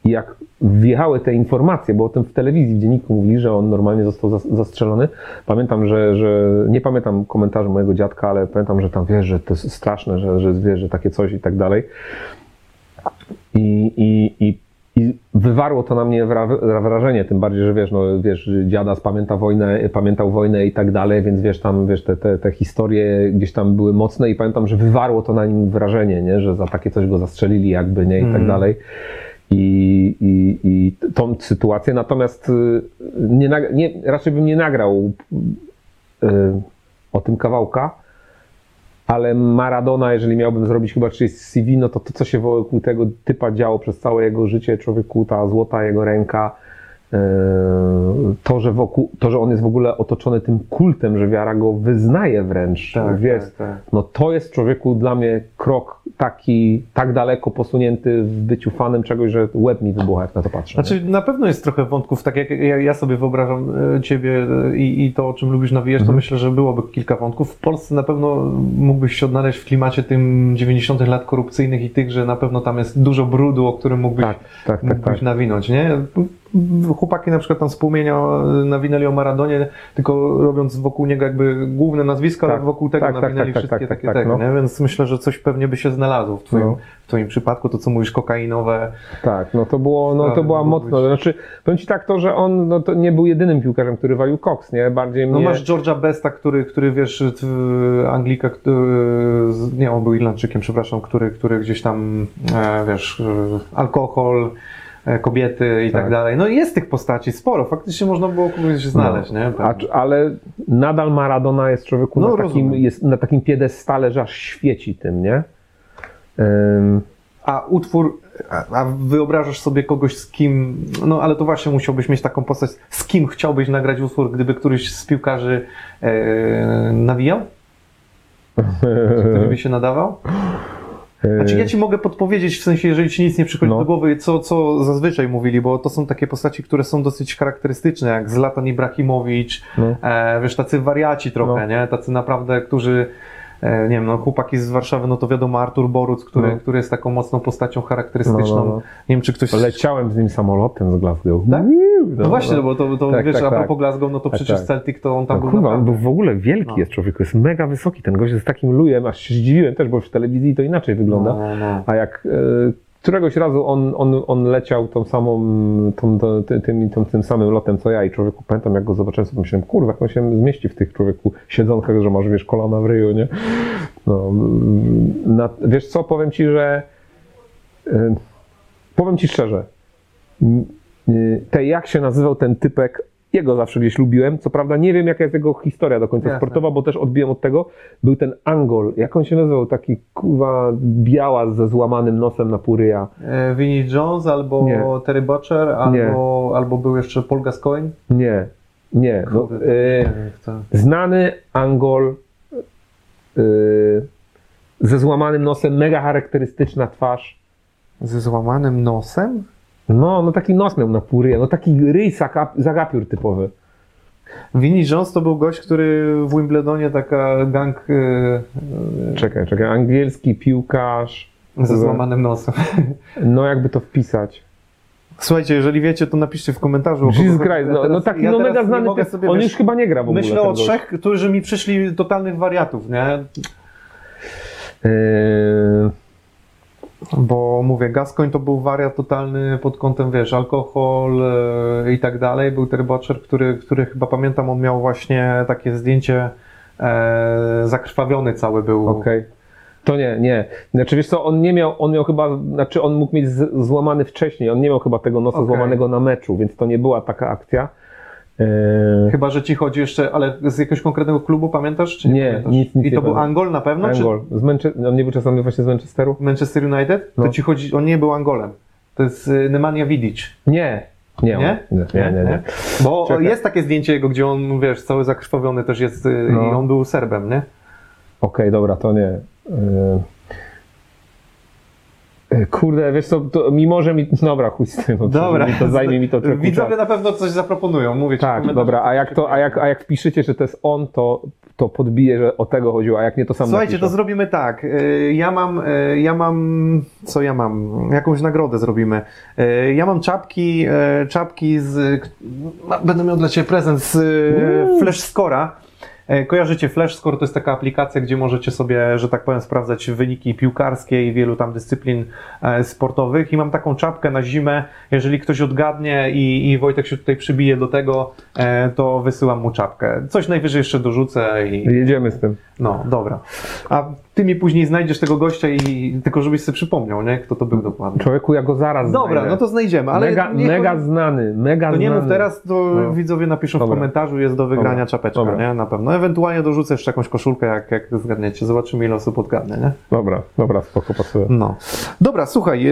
S2: jak wjechały te informacje, bo o tym w telewizji, w dzienniku mówili, że on normalnie został zas- zastrzelony. Pamiętam, że, że nie pamiętam komentarzy mojego dziadka, ale pamiętam, że tam wiesz, że to jest straszne, że, że wiesz, że takie coś i tak dalej. I, i, i, i wywarło to na mnie wra- wrażenie, tym bardziej, że wiesz, no, wiesz, dziadas pamięta wojnę, pamiętał wojnę i tak dalej, więc wiesz, tam, wiesz, te, te, te historie gdzieś tam były mocne i pamiętam, że wywarło to na nim wrażenie, nie, że za takie coś go zastrzelili jakby, nie, i tak
S1: Mm.
S2: dalej. I, i, I tą sytuację, natomiast y, nie, nie, raczej bym nie nagrał y, o tym kawałka, ale Maradona, jeżeli miałbym zrobić chyba czyjeś CV, no to to, co się wokół tego typa działo przez całe jego życie, człowieku, ta złota jego ręka, to, że wokół, to, że on jest w ogóle otoczony tym kultem, że wiara go wyznaje wręcz,
S1: Tak,
S2: wiesz,
S1: tak, tak.
S2: no to jest człowieku dla mnie krok taki, tak daleko posunięty w byciu fanem czegoś, że łeb mi wybucha, jak na to patrzę. nie?
S1: Znaczy, na pewno jest trochę wątków, tak jak ja, sobie wyobrażam e, ciebie e, i, i to, o czym lubisz nawijać,
S2: Mhm.
S1: to myślę, że byłoby kilka wątków. W Polsce na pewno mógłbyś się odnaleźć w klimacie tym 90 lat korupcyjnych i tych, że na pewno tam jest dużo brudu, o którym mógłbyś,
S2: tak, tak, tak,
S1: mógłbyś
S2: tak.
S1: nawinąć, nie? Chłopaki na przykład tam z Płomienia e, nawinęli o Maradonie, tylko robiąc wokół niego jakby główne nazwisko,
S2: Tak,
S1: ale wokół tego
S2: tak, tak,
S1: nawinęli
S2: tak, tak,
S1: wszystkie
S2: tak,
S1: takie
S2: tak,
S1: tego,
S2: no.
S1: Więc myślę, że coś pewnie by się znalazło w twoim,
S2: No.
S1: w twoim przypadku, to co mówisz, kokainowe.
S2: Tak, no to było, no to była mocno.
S1: być.
S2: Znaczy, powiem ci tak to, że on no, to nie był jedynym piłkarzem, który walił koks, nie? Bardziej
S1: No
S2: mnie...
S1: masz George'a Besta, który, który wiesz, Anglika, który, nie, on był Irlandczykiem, przepraszam, który, który gdzieś tam, e, wiesz, e, alkohol, kobiety i tak.
S2: Tak.
S1: dalej. No i jest tych postaci sporo, faktycznie można było kogoś znaleźć, nie?
S2: A, ale nadal Maradona jest człowieku
S1: No,
S2: na, takim, jest na takim piedestale, że aż świeci tym, nie? Ym,
S1: A utwór, a, a wyobrażasz sobie kogoś z kim, no ale to właśnie musiałbyś mieć taką postać, z kim chciałbyś nagrać utwór, gdyby któryś z piłkarzy e, nawijał? Który by się nadawał? Znaczy ja ci mogę podpowiedzieć, w sensie jeżeli ci nic nie przychodzi
S2: No.
S1: do głowy, co, co zazwyczaj mówili, bo to są takie postaci, które są dosyć charakterystyczne, jak Zlatan Ibrahimowicz,
S2: No.
S1: e, wiesz, tacy wariaci trochę,
S2: No.
S1: nie? Tacy naprawdę, którzy, e, nie wiem, no chłopaki z Warszawy, no to wiadomo Artur Boruc, który,
S2: No.
S1: który jest taką mocną postacią charakterystyczną.
S2: No, no, no.
S1: Nie wiem, czy ktoś...
S2: Leciałem z nim samolotem z Glasgow.
S1: Tak? No, właśnie, no bo to, to
S2: Tak,
S1: wiesz,
S2: tak,
S1: a
S2: tak.
S1: propos Glasgow, no to
S2: Tak,
S1: przecież
S2: tak.
S1: Celtic to on tam
S2: No,
S1: był
S2: kurwa, on był w ogóle wielki
S1: No.
S2: jest człowiek, jest mega wysoki. Ten gość jest takim lujem, aż się zdziwiłem też, bo w telewizji to inaczej wygląda.
S1: No.
S2: A jak e, któregoś razu on, on, on leciał tą samą, tą, tą, ty- tym, tym, samym lotem co ja i człowieku pamiętam jak go zobaczyłem, sobie myślałem, kurwa, jak on się zmieści w tych człowieku siedzonkach, że masz, wiesz, kolana w ryju, nie? No, na, wiesz co, powiem ci, że e, powiem ci szczerze, e, te, jak się nazywał ten typek, jego zawsze gdzieś lubiłem. Co prawda nie wiem, jaka jest jego historia do końca
S1: Jasne.
S2: sportowa, bo też odbiłem od tego. Był ten Angol, jak on się nazywał? Taki kurwa biała ze złamanym nosem na puryja.
S1: E, Vinnie Jones albo
S2: Nie.
S1: Terry Butcher, albo, albo był jeszcze Paul Gascoigne.
S2: Nie, nie. No,
S1: Kurde,
S2: e, znany Angol e, ze złamanym nosem, mega charakterystyczna twarz.
S1: Ze złamanym nosem?
S2: No, no taki nos miał na puryja, no taki ryj zagap, zagapiór typowy.
S1: Vinnie Jones to był gość, który w Wimbledonie taka gang e,
S2: Czekaj, czekaj, angielski piłkarz,
S1: ze złamanym nosem. <laughs>
S2: no jakby to wpisać.
S1: Słuchajcie, jeżeli wiecie, to napiszcie w komentarzu.
S2: Jesus. Christ,
S1: Ja
S2: no,
S1: teraz-
S2: no taki
S1: ja
S2: no mega znany,
S1: mogę sobie,
S2: on
S1: wiesz,
S2: już chyba nie gra w ogóle.
S1: Myślę o
S2: gość.
S1: trzech, którzy mi przyszli totalnych wariatów, nie?
S2: Eee,
S1: Bo mówię, Gascoigne to był wariat totalny pod kątem, wiesz, alkohol e, i tak dalej. Był Terry Butcher, który, który chyba pamiętam, on miał właśnie takie zdjęcie e, zakrwawiony cały był.
S2: Okej. To nie, nie. Znaczy wiesz co, on nie miał, on miał chyba, znaczy on mógł mieć z, złamany wcześniej, on nie miał chyba tego nosa
S1: Okej.
S2: złamanego na meczu, więc to nie była taka akcja. Eee,
S1: Chyba, że ci chodzi jeszcze, ale z jakiegoś konkretnego klubu pamiętasz? Czy nie,
S2: Nie,
S1: pamiętasz?
S2: nic- nic
S1: I
S2: nie
S1: to był
S2: pamiętam.
S1: Angol na pewno?
S2: Angol. Z Manche- on nie był czasami właśnie z Manchesteru?
S1: Czy Manchester United?
S2: No.
S1: To ci chodzi, on nie był Angolem. To jest y, Nemanja Vidic.
S2: Nie. Nie.
S1: Nie?
S2: nie, nie, nie, nie.
S1: Bo
S2: Czekaj.
S1: jest takie zdjęcie jego, gdzie on, wiesz, cały zakrwawiony też jest y,
S2: No.
S1: i on był Serbem, nie?
S2: Okej, dobra, to nie. Yy, yy, Kurde, wiesz co, to mimo, że mi... <laughs> Dobra, chuj z tym, no,
S1: Dobra.
S2: Mi to zajmie mi to trochę
S1: Widzowie na pewno coś zaproponują, mówię ci.
S2: Tak, dobra, a jak, to, a, jak, a jak wpiszecie, że to jest on, to, to podbije, że o tego chodziło, a jak nie, to sam
S1: Słuchajcie,
S2: napiszę.
S1: to zrobimy tak. Y, Ja mam, y, ja mam, co ja mam? Jakąś nagrodę zrobimy. Ja mam czapki, czapki z, będę miał dla Ciebie prezent z Flash Score'a. Y, Kojarzycie Flash Score, to jest taka aplikacja, gdzie możecie sobie, że tak powiem, sprawdzać wyniki piłkarskie i wielu tam dyscyplin e, sportowych. I mam taką czapkę na zimę. Jeżeli ktoś odgadnie i, i Wojtek się tutaj przybije do tego, e, to wysyłam mu czapkę. Coś najwyżej jeszcze dorzucę i,
S2: Jedziemy z tym.
S1: no, dobra. A ty mi później znajdziesz tego gościa i tylko żebyś sobie przypomniał, nie? Kto to był dokładnie.
S2: Człowieku, ja go zaraz
S1: Dobra,
S2: znajdę.
S1: no to znajdziemy, ale
S2: mega,
S1: nie,
S2: mega znany, mega
S1: to nie
S2: znany.
S1: mów teraz, to
S2: No.
S1: widzowie napiszą
S2: Dobra.
S1: w komentarzu, jest do wygrania
S2: Dobra.
S1: czapeczka,
S2: Dobra.
S1: nie? Na pewno. Ewentualnie dorzucę jeszcze jakąś koszulkę, jak, jak zgadniecie. Zobaczymy, ile osób odgadnie, nie?
S2: Dobra, dobra, spoko, pasuje.
S1: No. Dobra, słuchaj, yy,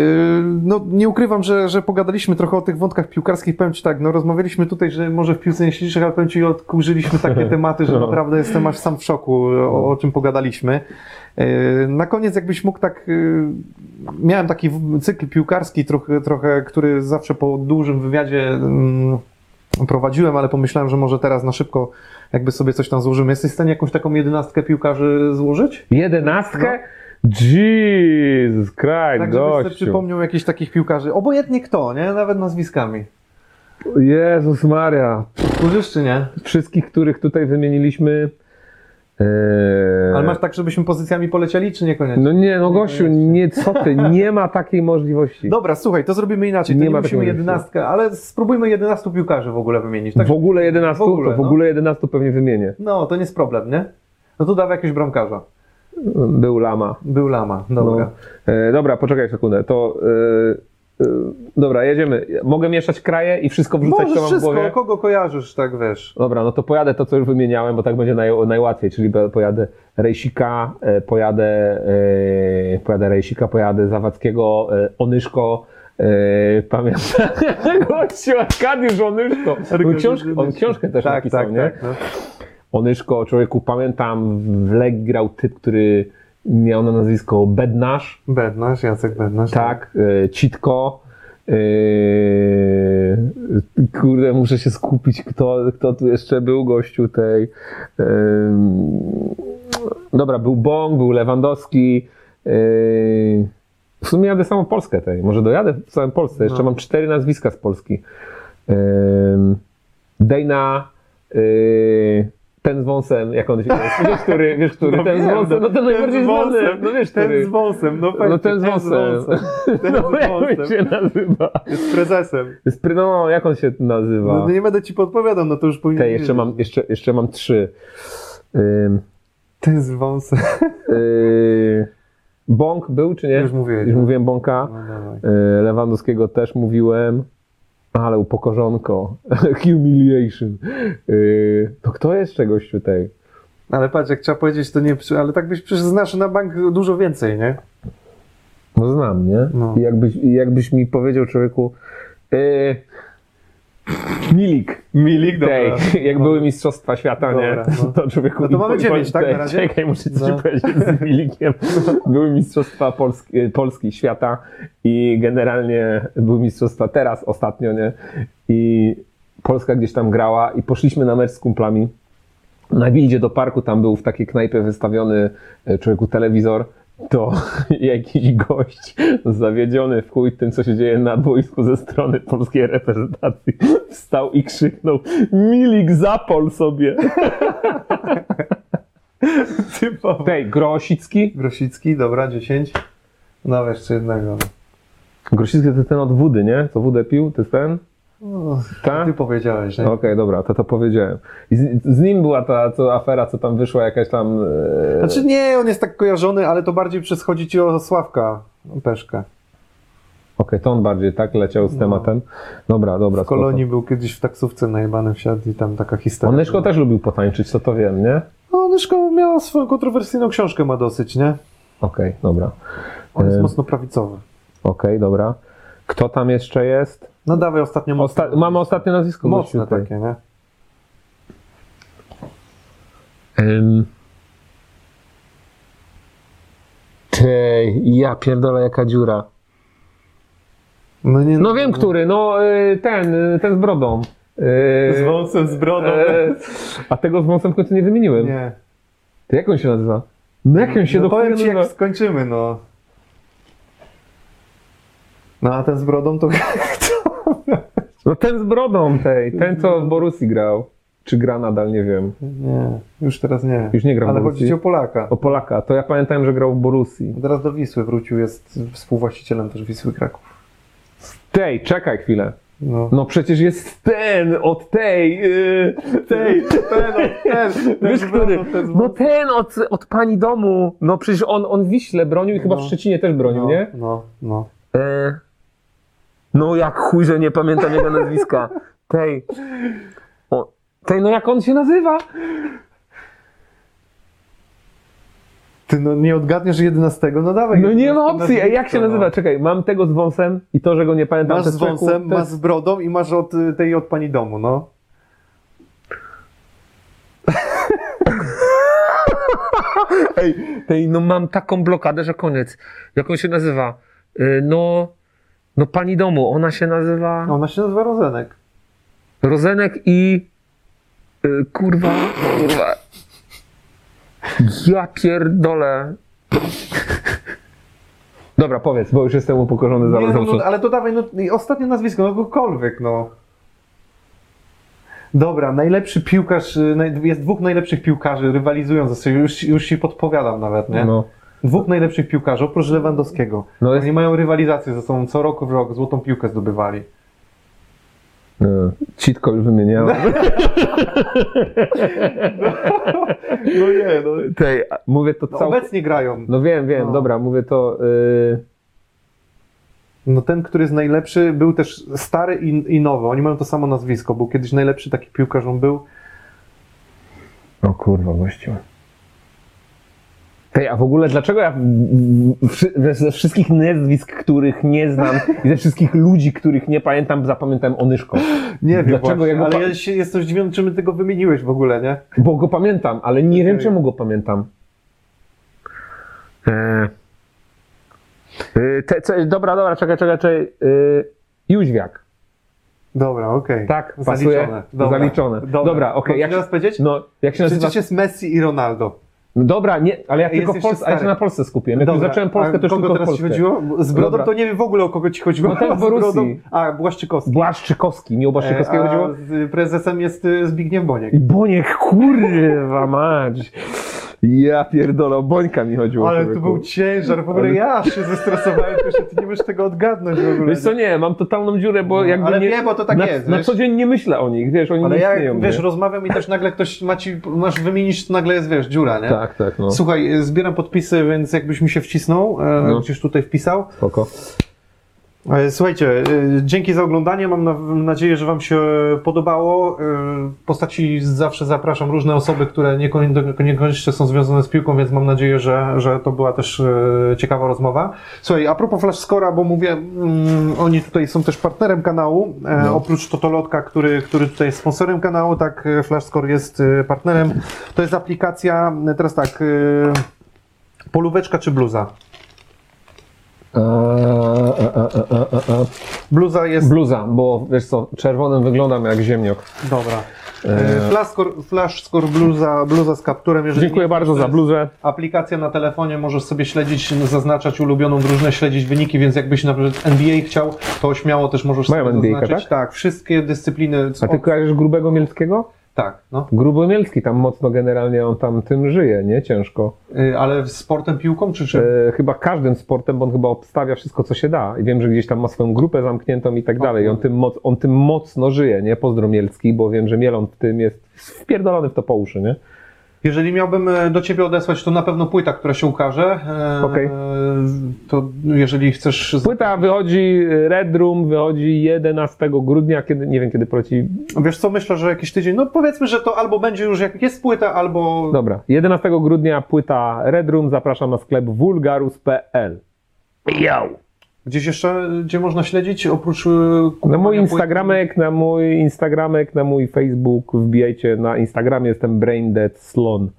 S1: no nie ukrywam, że, że pogadaliśmy trochę o tych wątkach piłkarskich. Powiem Ci tak, no rozmawialiśmy tutaj, że może w piłce nie siedzisz, ale powiem Ci, odkurzyliśmy takie <laughs> tematy, że
S2: No.
S1: naprawdę jestem aż sam w szoku, o, o czym pogadaliśmy. Yy, Na koniec jakbyś mógł tak, yy, miałem taki cykl piłkarski trochę, trochę, który zawsze po dużym wywiadzie mm, prowadziłem, ale pomyślałem, że może teraz na szybko jakby sobie coś tam złożymy. Jesteś w stanie jakąś taką jedenastkę piłkarzy złożyć?
S2: Jedenastkę? Jesus Christ,
S1: Tak, żebyś sobie przypomniał jakichś takich piłkarzy. Obojętnie kto, nie? Nawet nazwiskami.
S2: Jezus Maria.
S1: Kurzysz czy nie?
S2: Wszystkich, których tutaj wymieniliśmy. Eee,
S1: Ale masz tak, żebyśmy pozycjami polecieli, czy niekoniecznie?
S2: No nie, no gościu, nie, co ty, nie ma takiej możliwości.
S1: Dobra, słuchaj, to zrobimy inaczej. To
S2: Nie
S1: nie,
S2: ma
S1: musimy jedenastkę, ale spróbujmy 11 piłkarzy w ogóle wymienić. Tak?
S2: W ogóle 11,
S1: W ogóle,
S2: to w
S1: no.
S2: ogóle 11 pewnie wymienię.
S1: No, to nie jest problem, nie? No to dawaj jakiegoś bramkarza.
S2: Był Lama.
S1: Był Lama, dobra.
S2: No. E, dobra, poczekaj sekundę. To. E, dobra, jedziemy. Mogę mieszać kraje i wszystko wrzucać,
S1: Możesz
S2: co mam w
S1: wszystko,
S2: głowie?
S1: kogo kojarzysz, tak wiesz.
S2: Dobra, no to pojadę to, co już wymieniałem, bo tak będzie naj, najłatwiej, czyli pojadę Rejsika, e, pojadę, e, pojadę Rejsika, pojadę Zawadzkiego, e, Onyszko, e, pamiętam, <laughs> gościu, Arkadiusz Onyszko. On, książkę, on książkę też
S1: tak,
S2: napisał,
S1: tak,
S2: nie?
S1: tak. No.
S2: Onyszko, człowieku, pamiętam, w Legii grał typ, który miał na nazwisko Bednarz,
S1: Bednarz, Jacek Bednarz.
S2: tak, e, Citko, e, kurde, muszę się skupić, kto, kto tu jeszcze był gościu tej. em, dobra, był Bąk, był Lewandowski. e, w sumie jadę samą Polskę tej, może dojadę w całej Polsce, jeszcze
S1: No.
S2: mam cztery nazwiska z Polski. Dejna, e, ten z wąsem, jak on się nazywa? <laughs> Wiesz, który, wiesz, który,
S1: No
S2: ten z wąsem, no ten najbardziej
S1: z wąsem,
S2: no wiesz,
S1: Ten
S2: który.
S1: z wąsem, no
S2: No ten z
S1: Ten
S2: wąsem. <laughs>
S1: Ten
S2: No
S1: z
S2: jak on
S1: wąsem.
S2: się nazywa?
S1: Jest prezesem.
S2: Jest, pry- no, jak on się nazywa?
S1: No, nie będę ci podpowiadał, no to już powinien
S2: Te, jeszcze, mam, jeszcze, jeszcze mam trzy. Ym,
S1: Ten z wąsem.
S2: yy, Bąk był, czy nie?
S1: Już mówiłeś.
S2: Już mówiłem Bąka.
S1: No.
S2: Yy, Lewandowskiego też mówiłem. Ale upokorzonko. <laughs> Humiliation. Yy, to kto jeszcze gościu tej?
S1: Ale patrz, jak trzeba powiedzieć, to nie, ale tak byś przecież znasz na bank dużo więcej, nie?
S2: No znam, nie?
S1: No.
S2: Jakbyś, jakbyś mi powiedział człowieku yy, Milik.
S1: Milik,
S2: Tej, jak były Mistrzostwa Świata,
S1: Dobra,
S2: nie?
S1: no.
S2: To człowieku...
S1: No to mamy dziewięć, tak, na razie?
S2: Czekaj, muszę ci
S1: No.
S2: powiedzieć z Milikiem. Były Mistrzostwa Polski, Polski Świata i generalnie były Mistrzostwa teraz, ostatnio, nie? I Polska gdzieś tam grała i poszliśmy na mecz z kumplami. Na wildzie do parku tam był w takiej knajpie wystawiony e, człowieku telewizor. To <laughs> jakiś gość zawiedziony w chuj tym, co się dzieje na boisku ze strony polskiej reprezentacji, wstał i krzyknął Milik zapol sobie. <laughs>
S1: Typowo.
S2: Tej, Grosicki.
S1: Grosicki, dobra, 10. No jeszcze jednego.
S2: Grosicki to ten od wody, nie? Co wódę pił? To jest ten?
S1: O,
S2: Tak?
S1: ty powiedziałeś, nie?
S2: Okej, dobra, to to powiedziałem. I z, z nim była ta co afera, co tam wyszła, jakaś tam... E...
S1: Znaczy nie, on jest tak kojarzony, ale to bardziej przez chodzi ci o Sławka Peszkę.
S2: Okej, to on bardziej tak leciał z
S1: No.
S2: tematem. Dobra, dobra.
S1: W Kolonii był kiedyś w taksówce najebany wsiadł i tam taka historia.
S2: Onyszko też lubił potańczyć, co to wiem, nie?
S1: No, Onyszko miał swoją kontrowersyjną książkę, ma dosyć, nie?
S2: Okej, dobra.
S1: On jest
S2: E,
S1: mocno prawicowy.
S2: Okej, dobra. Kto tam jeszcze jest?
S1: No dawaj ostatnio
S2: Osta- mamy ostatnie nazwisko.
S1: mocne
S2: tutaj.
S1: takie, nie?
S2: Ym. Tej, ja pierdolę jaka dziura.
S1: No, nie,
S2: No wiem, który, no y, ten, y, ten z brodą. Y,
S1: Z wąsem, z brodą.
S2: e, a tego z wąsem w końcu nie wymieniłem.
S1: Nie.
S2: To jak on się nazywa? No jak on się
S1: no
S2: do chuja
S1: powiem ci,
S2: nazywa?
S1: jak skończymy, no. No a ten z brodą to...
S2: No ten z brodą tej, ten co w Borussii grał. Czy gra nadal, nie wiem.
S1: nie, już teraz nie.
S2: Już nie gra w
S1: Ale chodzi ci o Polaka.
S2: O Polaka, to ja pamiętałem, że grał w Borussii.
S1: Teraz do Wisły wrócił, jest współwłaścicielem też Wisły Kraków.
S2: Tej, czekaj chwilę.
S1: No.
S2: No przecież jest ten od tej. Yy, tej,
S1: ten, ten, <laughs>
S2: Wiesz,
S1: ten z
S2: który?
S1: ten
S2: No ten od, od pani domu. No przecież on, on w Wiśle bronił i chyba w
S1: No.
S2: Szczecinie też bronił,
S1: no,
S2: nie?
S1: No, no.
S2: E, no jak chuj, że nie pamiętam jego nazwiska. Tej. O, tej, no jak on się nazywa?
S1: Ty no nie odgadniesz 11, no dawaj.
S2: No nie ma opcji. Ej, jak się
S1: No.
S2: nazywa? Czekaj, mam tego z wąsem i to, że go nie pamiętam.
S1: Masz z
S2: jest
S1: wąsem,
S2: to
S1: masz z brodą i masz od y, tej od pani domu, no.
S2: Ej, tej, no mam taką blokadę, że koniec. Jak on się nazywa? Y, No, no pani domu, ona się nazywa
S1: Ona się nazywa Rozenek.
S2: Rozenek i y, kurwa, kurwa. Ja pierdolę. Dobra, powiedz, bo już jestem upokorzony za
S1: Nie, no, no, ale to dawaj, no i ostatnie nazwisko, no kogokolwiek, no. Dobra, najlepszy piłkarz, y, jest dwóch najlepszych piłkarzy, rywalizują ze sobą, już, już ci podpowiadam nawet, nie?
S2: No,
S1: Dwóch najlepszych piłkarzy, oprócz Lewandowskiego.
S2: no jest,
S1: Oni mają rywalizację ze sobą, co roku w rok złotą piłkę zdobywali.
S2: no, Citko już wymieniałem. <laughs>
S1: No nie, no.
S2: Tej, mówię to
S1: no obecnie grają.
S2: No wiem, wiem,
S1: No.
S2: dobra, mówię to... y,
S1: No ten, który jest najlepszy, był też stary i, i nowy. Oni mają to samo nazwisko. Był kiedyś najlepszy taki piłkarz, on był.
S2: O kurwa, gościu. Hej, a w ogóle dlaczego ja ze wszystkich nazwisk, których nie znam i ze wszystkich ludzi, których nie pamiętam, zapamiętałem Onyszko?
S1: Nie wiem,
S2: Dlaczego
S1: właśnie,
S2: ja go
S1: ale ja się jestem zdziwiony, czym ty tego wymieniłeś w ogóle, nie?
S2: Bo go pamiętam, ale nie wiem
S1: Okej.
S2: czemu go pamiętam. Eee. Yy, te, co, dobra, dobra, czekaj, czekaj, czekaj. Yy, Jóźwiak.
S1: Dobra, okej.
S2: Tak, pasuje.
S1: Zaliczone. Dobra.
S2: Zaliczone. Dobra, okej,
S1: Mam
S2: jak-
S1: teraz powiedzieć?
S2: No, jak się nazywa?
S1: Przecież jest Messi i Ronaldo.
S2: No dobra, nie, ale ja
S1: Jest
S2: tylko w Polsce, ja się na Polsce skupiłem. Jak
S1: Dobra,
S2: zacząłem Polskę, to już tylko w
S1: teraz ci
S2: Polskę.
S1: chodziło? Z Brodą
S2: Dobra.
S1: to nie wiem w ogóle o kogo ci chodziło.
S2: No <laughs> w
S1: Z Brodą-. A, Błaszczykowski.
S2: Błaszczykowski, mi o Błaszczykowskiego chodziło?
S1: z prezesem jest y, Zbigniew Boniek.
S2: Boniek, kurwa mać. Ja pierdolę, o Bońka mi chodziło.
S1: Ale to
S2: człowieku.
S1: był ciężar, w ogóle
S2: Ale-
S1: ja się zestresowałem, <laughs> że ty nie możesz tego odgadnąć w ogóle.
S2: Wiesz co, nie, mam totalną dziurę, bo
S1: No,
S2: jakby
S1: ale
S2: nie,
S1: bo to tak
S2: na,
S1: jest,
S2: Na
S1: wiesz.
S2: co dzień nie myślę o nich, wiesz, oni
S1: Ale
S2: nie
S1: ja,
S2: istnieją.
S1: wiesz,
S2: nie?
S1: rozmawiam i też nagle ktoś ma ci, masz wymienić, to nagle jest, wiesz, dziura, nie?
S2: Tak, tak, no.
S1: Słuchaj, zbieram podpisy, więc jakbyś mi się wcisnął, e,
S2: No.
S1: gdzieś tutaj wpisał.
S2: Spoko.
S1: E, Słuchajcie, e, dzięki za oglądanie. Mam na, nadzieję, że Wam się podobało. E, W postaci zawsze zapraszam różne osoby, które niekon- niekoniecznie są związane z piłką, więc mam nadzieję, że, że to była też ciekawa rozmowa. Słuchaj, a propos Flash Scora, bo mówię, mm, oni tutaj są też partnerem kanału.
S2: No.
S1: Oprócz Totolotka, który, który tutaj jest sponsorem kanału, tak Flash Score jest partnerem. To jest aplikacja, teraz tak, polóweczka czy bluza?
S2: A, a, a, a, a, a.
S1: Bluza jest
S2: Bluza, bo wiesz co, czerwonym wyglądam jak ziemniok.
S1: Dobra.
S2: E,
S1: Flash Score, Flash Score bluza, bluza z kapturem. Jeżeli
S2: Dziękuję
S1: nie-
S2: bardzo za bluzę.
S1: Aplikacja na telefonie, możesz sobie śledzić, zaznaczać ulubioną drużynę, śledzić wyniki, więc jakbyś na przykład NBA chciał, to śmiało też możesz
S2: Mają
S1: sobie
S2: NBA,
S1: zaznaczyć.
S2: tak?
S1: Tak, wszystkie dyscypliny.
S2: A ty kojarzysz Grubego Mielckiego?
S1: Tak, no.
S2: Gruby Mielcki tam mocno generalnie on tam tym żyje, nie? Ciężko.
S1: Y, Ale sportem, piłką czy czym?
S2: E, chyba każdym sportem, bo on chyba obstawia wszystko, co się da. I wiem, że gdzieś tam ma swoją grupę zamkniętą i tak dalej. I on tym, moc, on tym mocno żyje, nie? Pozdro Mielcki, bo wiem, że Mielon w tym jest wpierdolony w to po uszy, nie?
S1: Jeżeli miałbym e, do Ciebie odesłać, to na pewno płyta, która się ukaże. E,
S2: Okej.
S1: To jeżeli chcesz...
S2: Płyta wychodzi, Red Room wychodzi 11 grudnia, kiedy, nie wiem kiedy poleci.
S1: Wiesz co, myślę, że jakiś tydzień, no powiedzmy, że to albo będzie już jak jest płyta, albo...
S2: Dobra, 11 grudnia płyta Red Room, zapraszam na sklep vulgarus.pl. Yo!
S1: Gdzieś jeszcze, gdzie można śledzić, oprócz... e,
S2: Na mój? Instagramek, na mój Instagramek, na mój Facebook, wbijajcie na Instagramie, jestem Braindead Slon.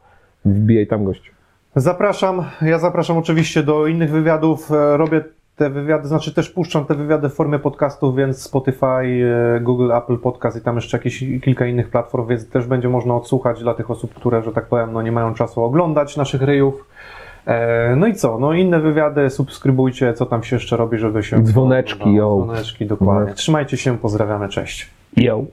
S2: Wbijaj tam gościu.
S1: Zapraszam, ja zapraszam oczywiście do innych wywiadów. E, Robię te wywiady, znaczy też puszczam te wywiady w formie podcastów, więc Spotify, e, Google, Apple Podcast i tam jeszcze jakieś kilka innych platform, więc też będzie można odsłuchać dla tych osób, które, że tak powiem, no nie mają czasu oglądać naszych ryjów. E, No i co? No inne wywiady, subskrybujcie, co tam się jeszcze robi, żeby się...
S2: Dzwoneczki,
S1: no. Dzwoneczki, dokładnie. Trzymajcie się, pozdrawiamy, cześć.
S2: Yo.